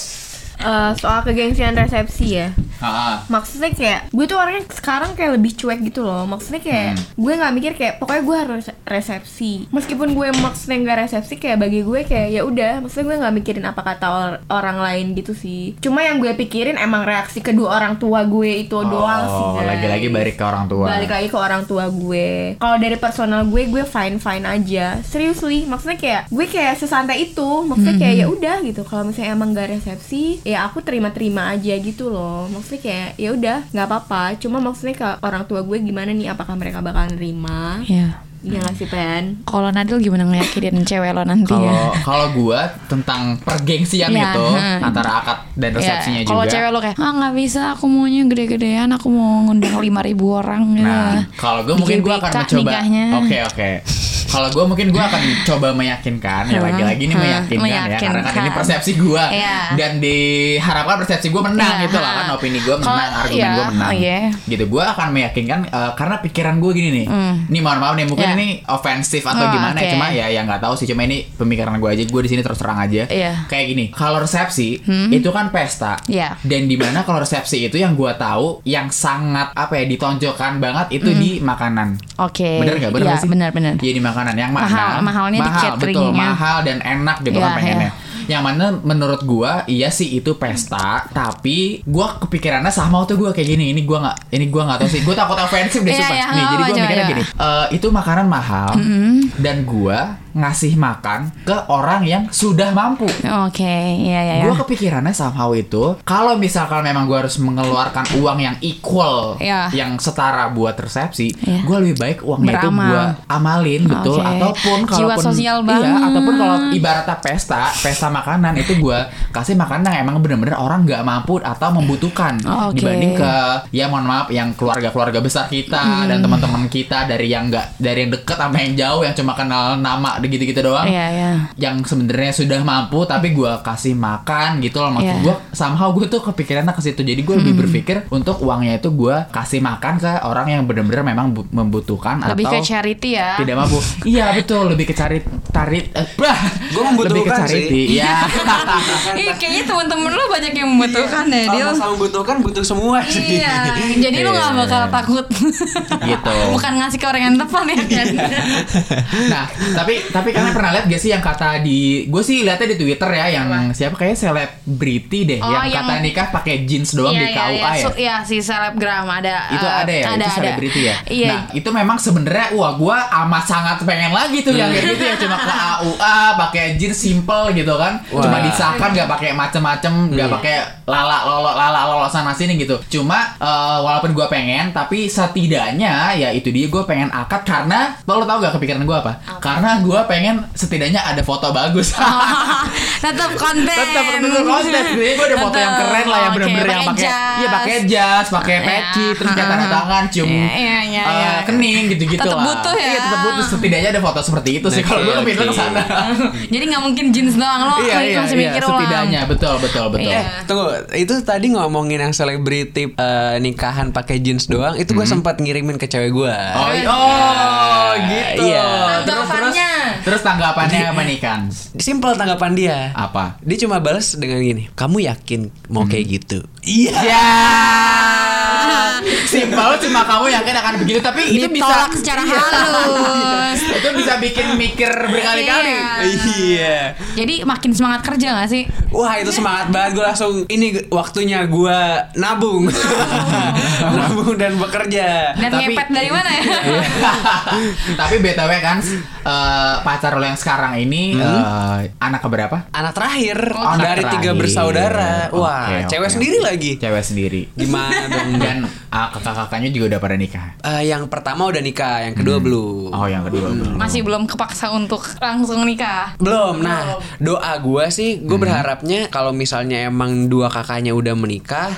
Eh, soal kegengsian resepsi ya. Ah, maksudnya kayak gue tuh orangnya sekarang kayak lebih cuek gitu loh. Maksudnya kayak gue nggak mikir kayak pokoknya gue harus resepsi. Meskipun gue maksudnya nggak resepsi kayak bagi gue kayak ya udah. Maksudnya gue nggak mikirin apa kata or- orang lain gitu sih. Cuma yang gue pikirin emang reaksi kedua orang tua gue itu doang sih Oh, lagi-lagi balik ke orang tua. balik lagi ke orang tua gue. Kalau dari personal gue gue fine fine aja. Seriously maksudnya kayak gue kayak sesantai itu. Maksudnya kayak ya udah gitu. Kalau misalnya emang gak resepsi ya aku terima terima aja gitu loh. Maksudnya kayak ya udah nggak apa apa cuma maksudnya ke orang tua gue gimana nih? Apakah mereka bakal nerima ya Iya gak sih Pen? kalau Nadil gimana ngeyakinin cewek lo nanti Kalau ya kalau gua tentang pergengsian Iya, itu hmm. antara akad dan resepsinya Ya, Kalau juga. cewek lo kayak ah nggak bisa aku maunya gede-gedean aku mau ngundang lima ribu orang gitu. Nah, kalau gue mungkin gue akan mencoba. Oke oke. Kalau gue mungkin gue akan coba meyakinkan ya lagi-lagi ini hmm, meyakinkan, ya karena kan ini meyakinkan. persepsi gue Iya. dan diharapkan persepsi gue menang Iya, gitu lah kan opini gue menang Kalau- argumen iya, gue menang oh, iya. gitu gue akan meyakinkan eh, karena pikiran gue gini nih ini mohon maaf nih mungkin Iya. Ini ofensif atau Oh, gimana ya oke. cuma ya yang nggak tahu sih cuma ini pemikiran gue aja gue di sini terus terang aja Iya. kayak gini kalau resepsi itu kan pesta Iya. dan di mana kalau resepsi itu yang gue tahu yang sangat apa ya ditonjolkan banget itu di makanan Oke. Bener gak? Bener gak sih? benar benar. Iya di makanan yang Mahal- mahalnya di mahal, betul cateringnya. mahal dan enak gitu kan Iya, pengennya. iya. Yang mana menurut gua iya sih itu pesta, tapi gua kepikirannya sama waktu gua kayak gini. Ini gua nggak, ini gua nggak tahu sih. Gua takut ofensif deh Iya, sumpah. iya, Nih, jadi gua mikirnya coba. gini. eh, itu makanan mahal dan gua ngasih makan ke orang yang sudah mampu. Oke, iya iya. Gue iya. kepikirannya somehow itu kalau misalkan memang gue harus mengeluarkan uang yang equal, Iya. yang setara buat resepsi, Iya. gue lebih baik uangnya itu gue amalin betul, Oke. ataupun Jiwa kalaupun sosial iya, ataupun kalau ibaratnya pesta, pesta makanan itu gue kasih makanan yang emang bener-bener orang nggak mampu atau membutuhkan Oke. dibanding ke ya mohon maaf yang keluarga-keluarga besar kita Hmm. dan teman-teman kita dari yang nggak dari yang deket sama yang jauh yang cuma kenal nama gitu-gitu doang Iya iya. yang sebenarnya sudah mampu tapi gua kasih makan gitu loh maksud Iya. gua somehow gue tuh kepikirannya ke situ jadi gue lebih berpikir untuk uangnya itu gua kasih makan ke orang yang benar-benar memang bu- membutuhkan Lebih atau ke charity ya. tidak mampu iya betul lebih ke cari tarik eh, bah Gua membutuhkan lebih ke sih. charity iya Ih, kayaknya temen-temen lu banyak yang membutuhkan ya, Kalau Dil. masalah membutuhkan butuh semua sih. Iya, jadi lu gak Iya. bakal takut Gitu. Bukan ngasih ke orang yang tepat ya kan nah tapi tapi kalian pernah lihat gak sih yang kata di gue sih lihatnya di twitter ya yang siapa? Kayak selebriti deh Oh, yang, yang- kata nikah pakai jeans doang Iya, di iya, KUA iya. ya? Su- Iya, si selebgram ada itu eh, ada ya? ada, itu selebriti ya? Iya nah itu memang sebenarnya wah gua amat sangat pengen lagi tuh yang kayak gitu ya. Cuma ke AUA pakai jeans simple gitu kan. Wah. cuma disahkan nggak pakai macem-macem nggak Hmm. pakai lala lolo lala lolo sana sini gitu. Cuma eh, walaupun gua pengen tapi setidaknya ya itu dia gua pengen akad karena lo tau gak kepikiran gua apa? Karena gua pengen setidaknya ada foto bagus. Tetap konten. Tetap tetap konten jadi gue ada foto yang keren lah yang bener-bener yang pakai iya pakai jas pakai Iya. peci terus kayak tanda tangan cium Iya, iya, iya, eh, iya. kening gitu-gitu Tetep lah. butuh ya. iya tetap butuh. Setidaknya ada foto seperti itu sih. Kalau gue mikir ke sana. Jadi gak mungkin jeans doang lo iya iya masih iya. mikir setidaknya. Betul betul betul. Iya. Tunggu, itu tadi ngomongin yang selebriti eh, nikahan pakai jeans doang, itu gue sempat ngirimin ke cewek gue. Hmm. oh, oh gitu. Iya. terus terus. Terus tanggapannya apa nih kan Simpel tanggapan dia. apa Dia cuma balas dengan gini, kamu yakin mau kayak gitu? Iya. ya simpel cuma kamu yakin akan begitu tapi itu bisa Ditolak secara Iya. halus. itu bisa bikin mikir berkali-kali Iya. Iya. Jadi makin semangat kerja gak sih? Wah itu semangat banget gue langsung ini waktunya gue nabung, nabung dan bekerja. Dan Tapi- ngepet dari mana ya? Iya. Tapi btw kan eh, pacar lo yang sekarang ini eh, anak keberapa? Anak terakhir Oh, anak dari tiga terakhir. bersaudara. Wah Oke, cewek oke, sendiri lagi. Cewek sendiri. Gimana dong? Dan ah, kakak-kakaknya juga udah pada nikah. Eh, yang pertama udah nikah, yang kedua belum. Oh yang kedua belum. Masih belum kepaksa untuk langsung nikah. Belum. Nah, doa gua sih, gue berharapnya kalau misalnya emang dua kakaknya udah menikah,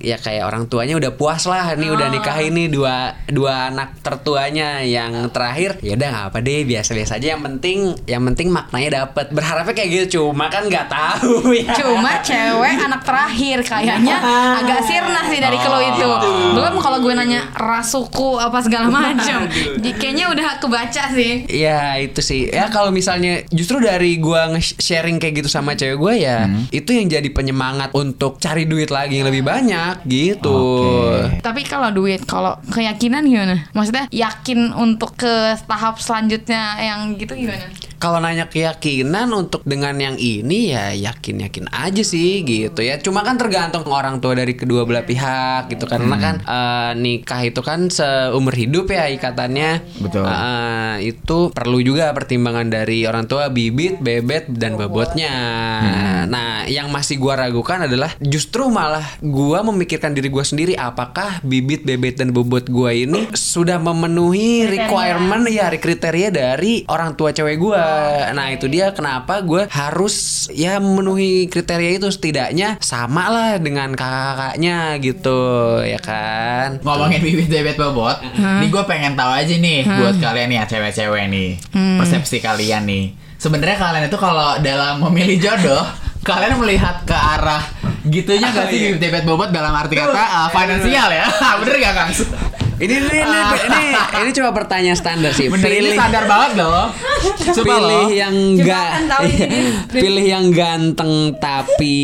ya kayak orang tuanya udah puas lah, nih udah nikah ini dua dua anak tertuanya yang terakhir, ya udah nggak apa deh, biasa-biasa aja. Yang penting, yang penting maknanya dapet. Berharapnya kayak gitu, cuma kan nggak tahu ya. Cuma cewek anak terakhir kayaknya agak sirna sih dari kelo itu. Belum kalau gue nanya ras suku apa segala macam. Kayaknya udah kebaca sih. Ya itu sih ya kalau misalnya justru dari gua nge-sharing kayak gitu sama cewek gue ya itu yang jadi penyemangat untuk cari duit lagi yang lebih banyak gitu. Oke. Tapi kalau duit, kalau keyakinan gimana? Maksudnya yakin untuk ke tahap selanjutnya yang gitu gimana? Kalau nanya keyakinan untuk dengan yang ini ya yakin-yakin aja sih gitu ya. Cuma kan tergantung orang tua dari kedua belah pihak gitu karena kan nikah itu kan seumur hidup ya ikatannya. Betul. Eh, itu perlu juga pertimbangan dari orang tua bibit, bebet dan bobotnya. Nah, yang masih gua ragukan adalah justru malah gua memikirkan diri gua sendiri apakah bibit, bebet dan bobot gua ini sudah memenuhi requirement ya kriteria dari orang tua cewek gua. Nah, itu dia kenapa gua harus ya memenuhi kriteria itu setidaknya sama lah dengan kakak-kakaknya gitu ya kan. Ngomongin bibit bebet bobot, nih gue pengen tahu aja nih buat kalian nih ya cewek-cewek nih, persepsi kalian nih. Sebenarnya kalian itu kalau dalam memilih jodoh, kalian melihat ke arah gitunya gak sih bibit bebet bobot dalam arti kata uh, finansial ya? Bener gak Kang? Ini ini ini, ini, ini cuma pertanyaan standar sih. Bener ini sadar banget loh. Sumpah pilih loh. yang Coba enggak kan ini. pilih yang ganteng tapi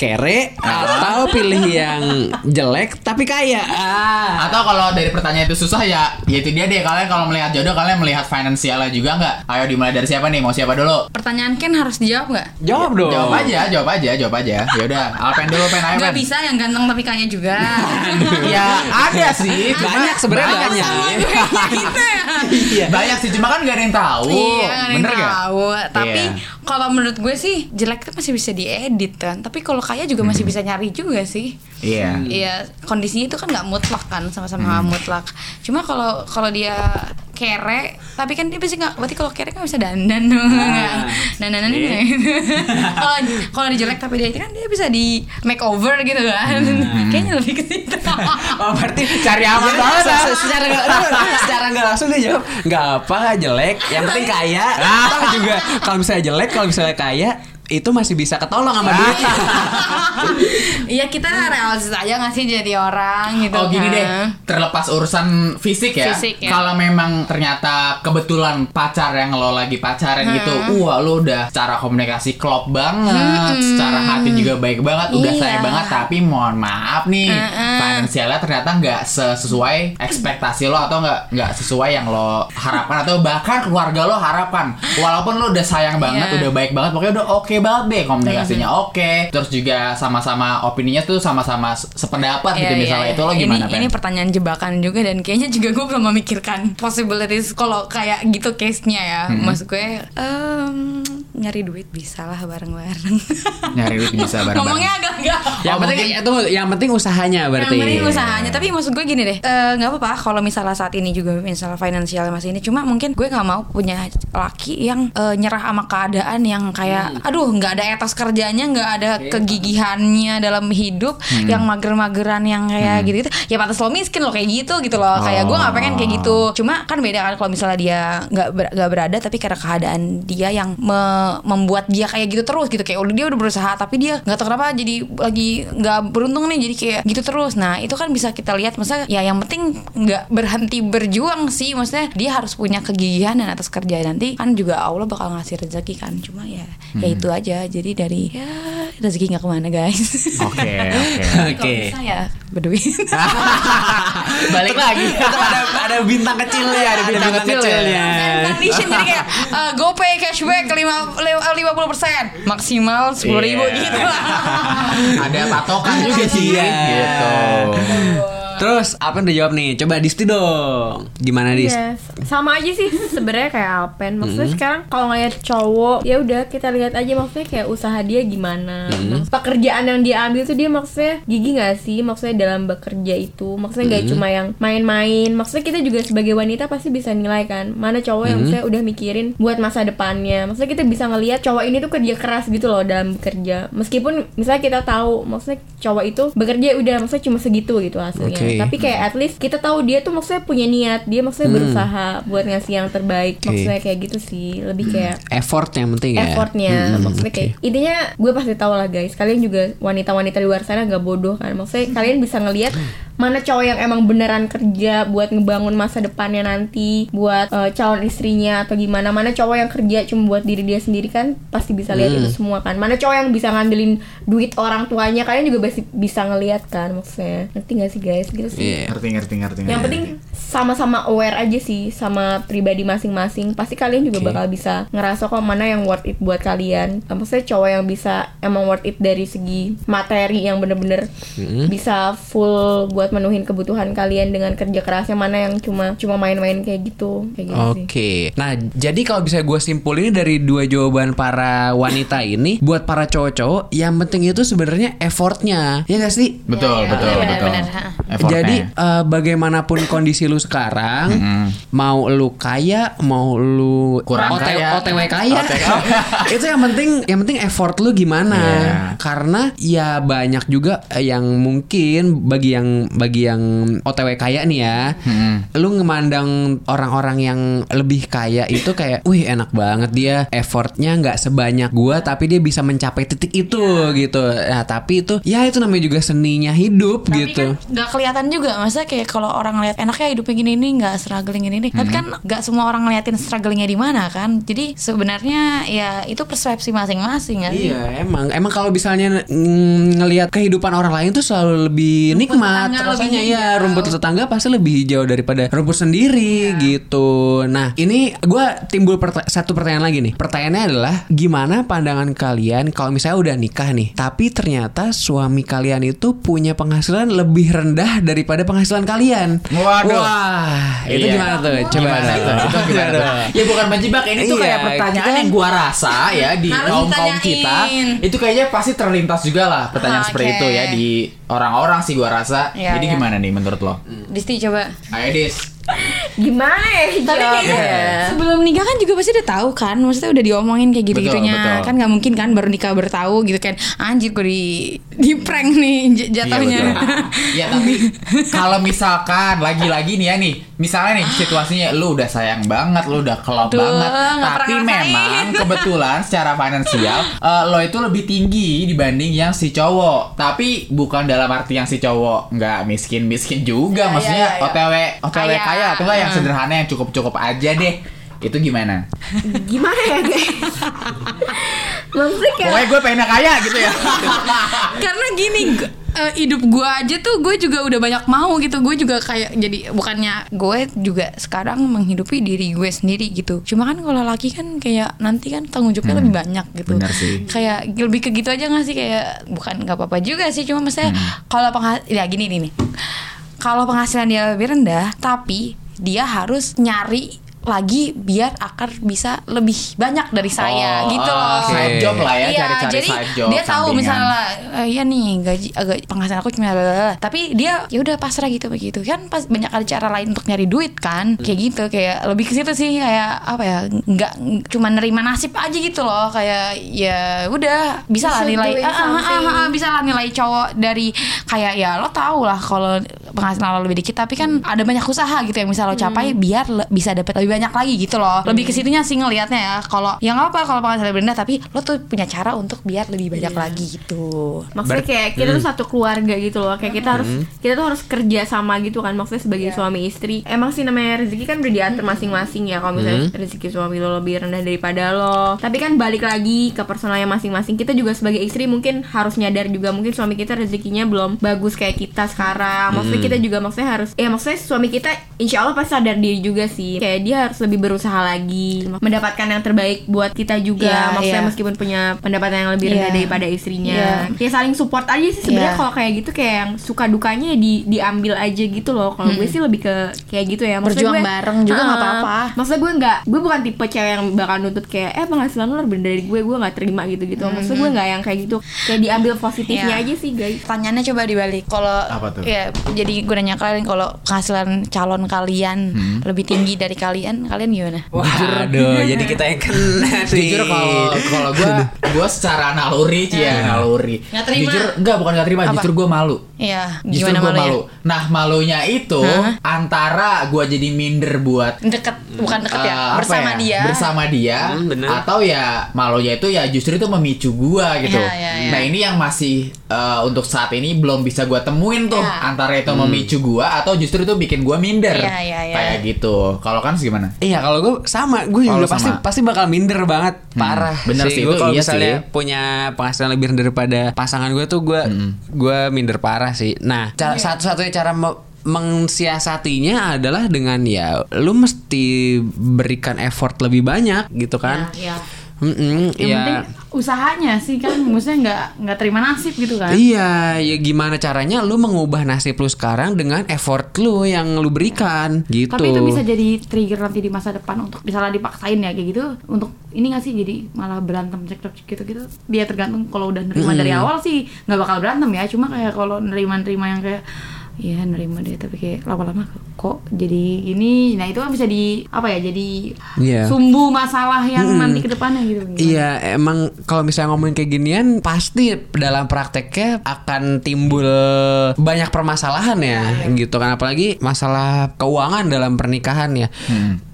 kere atau pilih yang jelek tapi kaya. Ah. Atau kalau dari pertanyaan itu susah ya, ya itu dia deh. Kalian kalau melihat jodoh, kalian melihat finansialnya juga nggak? Ayo dimulai dari siapa nih? Mau siapa dulu? Pertanyaan Ken harus dijawab nggak? Jawab dong. Jawab aja, jawab aja, jawab aja. Ya udah, Alpen dulu, Pen, ayo Nggak bisa yang ganteng tapi kaya juga. Ya ada sih, Banyak sebenarnya banyak. gitu ya. Iya. Banyak sih, cuma kan gak ada yang tahu. Iya, nggak ada yang Bener gak? tahu. Tapi Iya. kalau menurut gue sih jelek itu masih bisa diedit kan. Tapi kalau kaya juga masih bisa nyari juga sih. Iya. Iya, kondisinya itu kan nggak mutlak kan, sama-sama nggak mutlak. Cuma kalau kalau dia kere, tapi kan dia pasti nggak. Berarti kalau kere kan bisa dandan dong, nggak? dandanan ini. Kalau kalau dia jelek tapi dia itu kan dia bisa di makeover gitu kan. Kayaknya lebih ke situ. Oh berarti Cari aman Iya, banget, ah. se- Secara nggak secara nggak langsung dia jawab nggak apa jelek, yang penting kaya. Toh juga kalau misalnya jelek, kalau misalnya kaya itu masih bisa ketolong sama duitnya. Iya kita realistis aja nggak sih jadi orang gitu. Oh gini kan. deh, terlepas urusan fisik ya. Fisik, ya. Kalau memang ternyata kebetulan pacar yang lo lagi pacaran gitu, wah lo udah secara komunikasi klop banget, secara hati juga baik banget, udah Iya. sayang banget. Tapi mohon maaf nih, Mm-mm. finansialnya ternyata nggak sesuai ekspektasi lo atau nggak nggak sesuai yang lo harapkan atau bahkan keluarga lo harapan. Walaupun lo udah sayang banget, Iya. udah baik banget, pokoknya udah oke banget deh komunikasinya oke. Terus juga sama-sama opininya tuh sama-sama se- sependapat gitu Iya, iya, misalnya iya. itu lo ini, gimana Ini Pen? pertanyaan jebakan juga dan kayaknya juga gue belum memikirkan possibilities kalau kayak gitu case-nya ya. Maksud gue em, nyari duit bisa lah bareng-bareng. Nyari duit bisa bareng-bareng. Ngomongnya agak enggak. yang Oh, penting mungkin- itu yang penting usahanya berarti. Yang penting usahanya. Tapi maksud gue gini deh, eh, nggak apa-apa kalau misalnya saat ini juga misalnya finansial masih ini. Cuma mungkin gue nggak mau punya laki yang eh, nyerah sama keadaan yang kayak, aduh nggak ada etos kerjanya, nggak ada kegigihannya dalam hidup, yang mager-mageran yang kayak gitu gitu. Ya pantas lo miskin lo kayak gitu gitu loh. Kayak gue nggak pengen kayak gitu. Cuma kan beda kan kalau misalnya dia nggak ber- nggak berada, tapi karena keadaan dia yang me- membuat dia kayak gitu terus gitu. Kayak udah dia udah berusaha, tapi dia nggak tahu kenapa jadi lagi nggak beruntung nih jadi kayak gitu terus nah itu kan bisa kita lihat maksudnya ya yang penting nggak berhenti berjuang sih maksudnya dia harus punya kegigihan dan atas kerja nanti kan juga Allah bakal ngasih rezeki kan cuma ya ya itu aja jadi dari ya rezeki nggak ke mana guys Oke, oke. Oke. kalau bisa ya berduit Balik lagi. Ada ada bintang kecilnya, ada bintang, bintang kecil ya. kecilnya. condition jadi kayak uh, GoPay cashback lima lima puluh persen maksimal sepuluh ribu Iya. gitu Ada patokan juga sih Iya. gitu. Terus apa yang udah jawab nih? Coba Disti dong. Gimana Dis? Iya, sama aja sih sebenarnya kayak Alpen. Maksudnya sekarang kalau ngeliat cowok, ya udah kita lihat aja maksudnya kayak usaha dia gimana. Maksud- Pekerjaan yang dia ambil tuh dia maksudnya gigi gak sih? Maksudnya dalam bekerja itu, maksudnya nggak cuma yang main-main. Maksudnya kita juga sebagai wanita pasti bisa nilai kan, mana cowok yang maksudnya udah mikirin buat masa depannya. Maksudnya kita bisa ngelihat cowok ini tuh kerja keras gitu loh dalam bekerja. Meskipun misalnya kita tahu, maksudnya cowok itu bekerja udah maksudnya cuma segitu gitu hasilnya. Oke. Tapi kayak at least kita tahu dia tuh maksudnya punya niat dia maksudnya berusaha buat ngasih yang terbaik Oke. maksudnya kayak gitu sih lebih kayak Effort yang penting ya. effortnya Mm-mm, maksudnya oke. kayak intinya gue pasti tahu lah guys kalian juga wanita-wanita di luar sana gak bodoh kan maksudnya kalian bisa ngelihat mana cowok yang emang beneran kerja buat ngebangun masa depannya nanti buat eh, calon istrinya atau gimana mana cowok yang kerja cuma buat diri dia sendiri kan pasti bisa lihat Hmm. itu semua kan mana cowok yang bisa ngandelin duit orang tuanya kalian juga pasti bisa ngelihat kan maksudnya ngerti gak sih guys gitu sih Iya. Ngerti, ngerti, ngerti. yang ngerti. penting sama-sama aware aja sih sama pribadi masing-masing. Pasti kalian juga Oke. bakal bisa ngerasa kok mana yang worth it buat kalian. Maksudnya cowok yang bisa emang worth it dari segi materi yang bener-bener bisa full buat menuhin kebutuhan kalian dengan kerja kerasnya mana yang cuma cuma main-main kayak gitu. Kayak gitu sih. Oke, nah jadi kalau bisa gue simpulin dari dua jawaban para wanita ini, buat para cowok-cowok, yang penting itu sebenarnya effortnya, ya gak sih? Betul, betul, iya, betul. benar-benar, ha. Effortnya. Jadi eh, bagaimanapun kondisi lu sekarang, mau lu kaya, mau lu Kurang OT- kaya. OTW kaya, OTW. itu yang penting, yang penting effort lu gimana. Iya. Karena ya banyak juga eh, yang mungkin bagi yang bagi yang OTW kaya nih ya, lu ngemandang orang-orang yang lebih kaya itu kayak, wih enak banget dia effortnya nggak sebanyak gua, tapi dia bisa mencapai titik itu gitu. Nah tapi itu ya itu namanya juga seninya hidup Tapi gitu. kan nggak kelihatan juga masa kayak kalau orang ngeliat enaknya hidupnya gini ini nggak struggling gini nih. Tapi kan nggak semua orang ngeliatin strugglingnya di mana kan. Jadi sebenarnya ya itu persepsi masing-masing kan. Iya emang emang kalau misalnya mm, ngelihat kehidupan orang lain tuh selalu lebih nikmat lebih ya rumput tetangga pasti lebih hijau daripada rumput sendiri Iya. gitu. Nah ini gue timbul perta- satu pertanyaan lagi nih. Pertanyaannya adalah gimana pandangan kalian kalau misalnya udah nikah nih, tapi ternyata suami kalian itu punya penghasilan lebih rendah daripada penghasilan kalian. Waduh. Wah itu Iya. gimana tuh? Coba Gimana tuh. Itu gimana tuh? Ya bukan menjebak ini tuh Iya, kayak pertanyaan kita- yang gua rasa ya di kaum kaum kita itu kayaknya pasti terlintas juga lah pertanyaan Ah, seperti itu ya di orang-orang sih gua rasa. Iya, Jadi iya. gimana nih menurut lo? Disti coba. Ayo Dis. Gimana ya Tapi kayaknya jawabnya? sebelum nikah kan juga pasti udah tahu kan, maksudnya udah diomongin kayak gitu-gitunya. Betul, betul. Kan nggak mungkin kan baru nikah baru tahu gitu kan. Anjir gue di di prank nih j- jatuhnya. Iya. Ya tapi kalau misalkan lagi-lagi nih ya nih, misalnya nih situasinya lu udah sayang banget, lu udah kelop Aduh, banget, tapi memang kebetulan secara finansial eh, lo itu lebih tinggi dibanding yang si cowok. Tapi bukan dalam arti yang si cowok nggak miskin-miskin juga, Ya, maksudnya ya, ya, ya. OTW OTW Kaya. Kaya atau enggak yang Hmm. sederhana yang cukup-cukup aja deh. Itu gimana? Gimana ya guys? Maksudnya kayak Pokoknya gue pengen kaya gitu ya. Karena gini gu- eh, hidup gue aja tuh gue juga udah banyak mau gitu gue juga kayak jadi bukannya gue juga sekarang menghidupi diri gue sendiri gitu cuma kan kalau laki kan kayak nanti kan tanggung jawabnya lebih banyak gitu benar sih. kayak lebih ke gitu aja gak sih kayak bukan nggak apa-apa juga sih cuma maksudnya kalau penghasilan ya gini nih nih kalau penghasilan dia lebih rendah tapi dia harus nyari lagi biar akar bisa lebih banyak dari saya Oh, gitu eh, loh Side job lah ya, Iya, cari-cari jadi side job. dia tahu sampingan. misalnya eh, iya nih gaji agak penghasilan aku cuma blablabla. tapi dia ya udah pasrah gitu begitu kan pas banyak ada cara lain untuk nyari duit kan kayak gitu kayak lebih ke situ sih kayak apa ya nggak cuma nerima nasib aja gitu loh kayak ya udah bisa lah nilai ah, ah, ah, something. ah, bisa lah nilai cowok dari kayak ya lo tau lah kalau penghasilan lo lebih dikit tapi kan ada banyak usaha gitu yang bisa lo capai biar le- bisa dapet lebih banyak lagi gitu loh. Lebih ke situnya sih ngelihatnya ya kalau yang apa kalau penghasilan lebih rendah tapi lo tuh punya cara untuk biar lebih banyak lagi gitu. Maksudnya kayak kita tuh satu keluarga gitu loh Kayak kita harus Kita tuh harus kerja sama gitu kan Maksudnya sebagai suami istri. Emang sih namanya rezeki kan udah diatur masing-masing ya Kalau misalnya rezeki suami lo lebih rendah daripada lo. Tapi kan balik lagi ke personalnya masing-masing. Kita juga sebagai istri mungkin harus nyadar juga Mungkin suami kita rezekinya belum bagus kayak kita sekarang. Maksudnya kita juga maksudnya harus Ya maksudnya suami kita insya Allah pasti sadar diri juga sih Kayak dia harus lebih berusaha lagi Mendapatkan yang terbaik buat kita juga Iya, Maksudnya iya. meskipun punya pendapatan yang lebih rendah Iya. daripada istrinya Iya. ya saling support aja sih sebenarnya Iya. kalau kayak gitu kayak yang suka dukanya ya di diambil aja gitu loh kalau gue sih lebih ke kayak gitu ya Maksudnya Berjuang gue- bareng juga nggak Ah, apa-apa. maksudnya gue nggak gue bukan tipe cewek yang bakal nuntut kayak eh penghasilan lo lebih dari gue gue nggak terima gitu gitu maksudnya gue nggak yang kayak gitu kayak diambil positifnya Iya. aja sih guys pertanyaannya coba dibalik kalau Apa tuh? ya jadi gue nanya kalian kalau penghasilan calon kalian lebih tinggi dari kalian kalian gimana Waduh, jadi kita yang kena nih. Jujur kalau kalau gue gue secara naluri sih ya naluri. Nggak terima. Jujur enggak bukan gak terima, Apa? justru gue malu. Iya, Justru gimana gue malunya? malu. Nah malunya itu antara gue jadi minder buat Deket, bukan deket ya, eh, bersama ya, dia. bersama dia Hmm, bener. atau ya malunya itu ya justru itu memicu gua gitu Iya, iya, iya. nah ini yang masih eh, untuk saat ini belum bisa gua temuin tuh Iya. antara itu memicu gua atau justru itu bikin gua minder Iya, iya, iya. kayak gitu kalau kan gimana Iya kalau gue sama gue Oh, juga lu pasti sama. pasti bakal minder banget parah bener sih, Gua itu kalau iya misalnya sih. punya penghasilan lebih rendah daripada pasangan gue tuh gue gue minder parah sih nah cara Iya. satu-satunya cara me- mensiasatinya adalah dengan ya lu mesti berikan effort lebih banyak gitu kan Iya, iya. Mm-mm, Yang ya. penting usahanya sih kan maksudnya nggak nggak terima nasib gitu kan. Iya, ya gimana caranya lu mengubah nasib lu sekarang dengan effort lu yang lu berikan gitu. Tapi itu bisa jadi trigger nanti di masa depan untuk misalnya dipaksain ya kayak gitu untuk ini gak sih jadi malah berantem cekcok gitu gitu dia tergantung kalau udah nerima dari awal sih nggak bakal berantem ya cuma kayak kalau nerima nerima yang kayak Iya nerima deh tapi kayak lama-lama kok jadi gini nah itu kan bisa di apa ya jadi Iya. sumbu masalah yang nanti ke depannya gitu? Iya, emang kalau misalnya ngomongin kayak ginian pasti dalam prakteknya akan timbul banyak permasalahan ya, gitu kan apalagi masalah keuangan dalam pernikahan ya.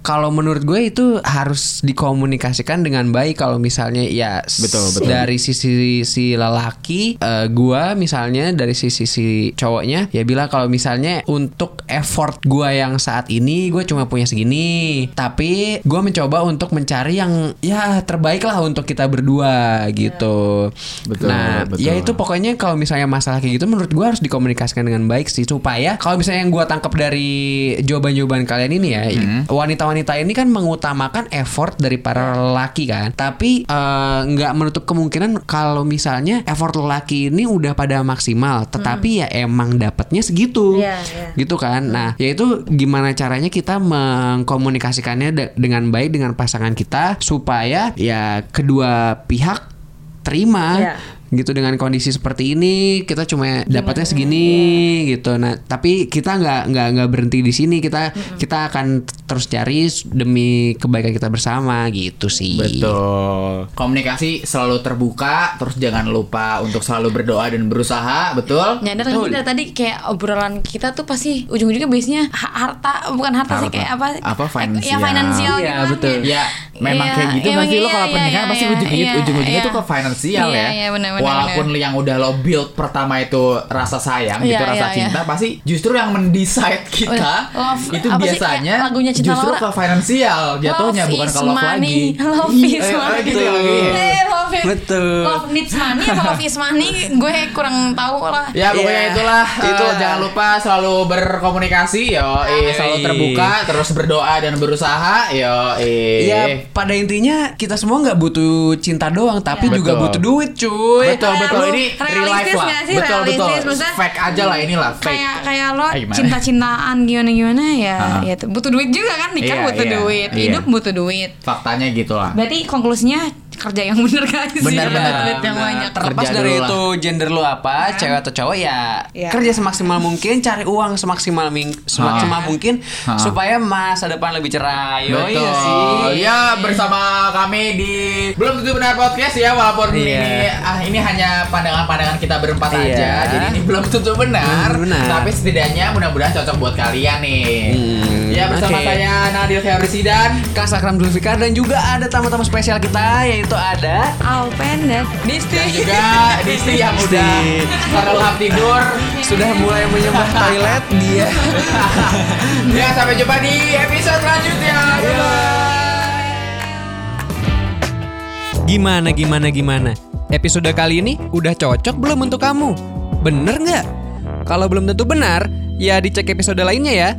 Kalau menurut gue itu harus dikomunikasikan dengan baik. Kalau misalnya ya Betul, betul. dari sisi si lelaki eh, gua misalnya dari sisi si cowoknya ya bilang kalau misalnya untuk effort gua yang saat ini gue cuma punya segini. Tapi gua mencoba untuk mencari yang ya terbaik lah untuk kita berdua gitu. Betul, nah betul. ya itu pokoknya kalau misalnya masalah kayak gitu menurut gua harus dikomunikasikan dengan baik sih. Supaya kalau misalnya yang gua tangkap dari jawaban-jawaban kalian ini ya wanita-wanita ini kan mengutamakan effort dari para lelaki kan. Tapi eh, nggak menutup kemungkinan kalau misalnya effort lelaki ini udah pada maksimal tetapi ya emang dapatnya segitu. Iya, iya. gitu kan? Nah yaitu gimana caranya kita mengkomunikasikannya de- dengan baik dengan pasangan kita supaya ya kedua pihak terima Iya. Gitu dengan kondisi seperti ini kita cuma dapatnya segini gitu nah tapi kita nggak nggak nggak berhenti di sini kita kita akan terus cari demi kebaikan kita bersama gitu sih Betul. Komunikasi selalu terbuka, terus jangan lupa untuk selalu berdoa dan berusaha, betul? Nyadar sih dari tadi kayak obrolan kita tuh pasti ujung-ujungnya base-nya ha- harta bukan harta, sih Harta. kayak apa? Apa, Eh, finansial. Ya finansial Iya, gitu kan, betul. Ya, memang Iya, kayak gitu nggak sih lo iya, kalau iya, pernikahan iya, pasti iya, ujung-ujungnya iya, ujung-ujungnya iya. tuh ke finansial Iya, ya. iya, benar, benar, Walaupun yang udah lo build pertama itu rasa sayang gitu, Iya, rasa iya, cinta, iya. pasti justru yang mendecide kita Love, itu sih, biasanya kayak lagunya Cinta justru Laura? ke finansial jatuhnya Love bukan is ke love money, lagi. Love Iya, is eh, money. gitu ya lagi. Eh, love is- Betul. Love needs money apa love is money? Gue kurang tahu lah. Ya pokoknya Iya, itulah eh, itulah. jangan lupa selalu berkomunikasi yo eh, selalu terbuka terus berdoa dan berusaha yo eh. Ya pada intinya kita semua nggak butuh cinta doang tapi Iya. juga Betul. butuh duit cuy betul betul Lu ini real life realistis lah sih? betul betul Realistis, maksudnya fake aja lah inilah fake kayak kayak lo Eh, gimana? cinta-cintaan gimana-gimana ya Ah. ya tuh butuh duit juga kan nikah Iya, butuh iya, duit iya. hidup butuh duit faktanya gitu lah berarti konklusinya kerja yang bener guys Benar, benar. duit yang Nah, banyak terlepas dari lah. itu gender lu apa cewek atau cowok ya Ya. kerja semaksimal mungkin cari uang semaksimal ming- semaksimal mungkin Ah. supaya masa depan lebih cerah Yo, Betul. iya sih Ya bersama kami di belum tentu benar podcast ya walaupun Iya. ini ah ini hanya pandangan-pandangan kita berempat Iya. aja. Jadi ini belum tentu benar. Belum benar. Tapi setidaknya mudah-mudahan cocok buat kalian nih. Hmm, ya bersama oke. saya Nadil Febrisi dan Kak Sakram Zulfikar dan juga ada tamu-tamu spesial kita yaitu ada Alpen dan Disti dan juga Disti yang udah terlelap tidur. sudah mulai menyembah toilet dia ya sampai jumpa di episode selanjutnya. Gimana gimana gimana? Episode kali ini udah cocok belum untuk kamu? Bener nggak? Kalau belum tentu benar, ya dicek episode lainnya ya.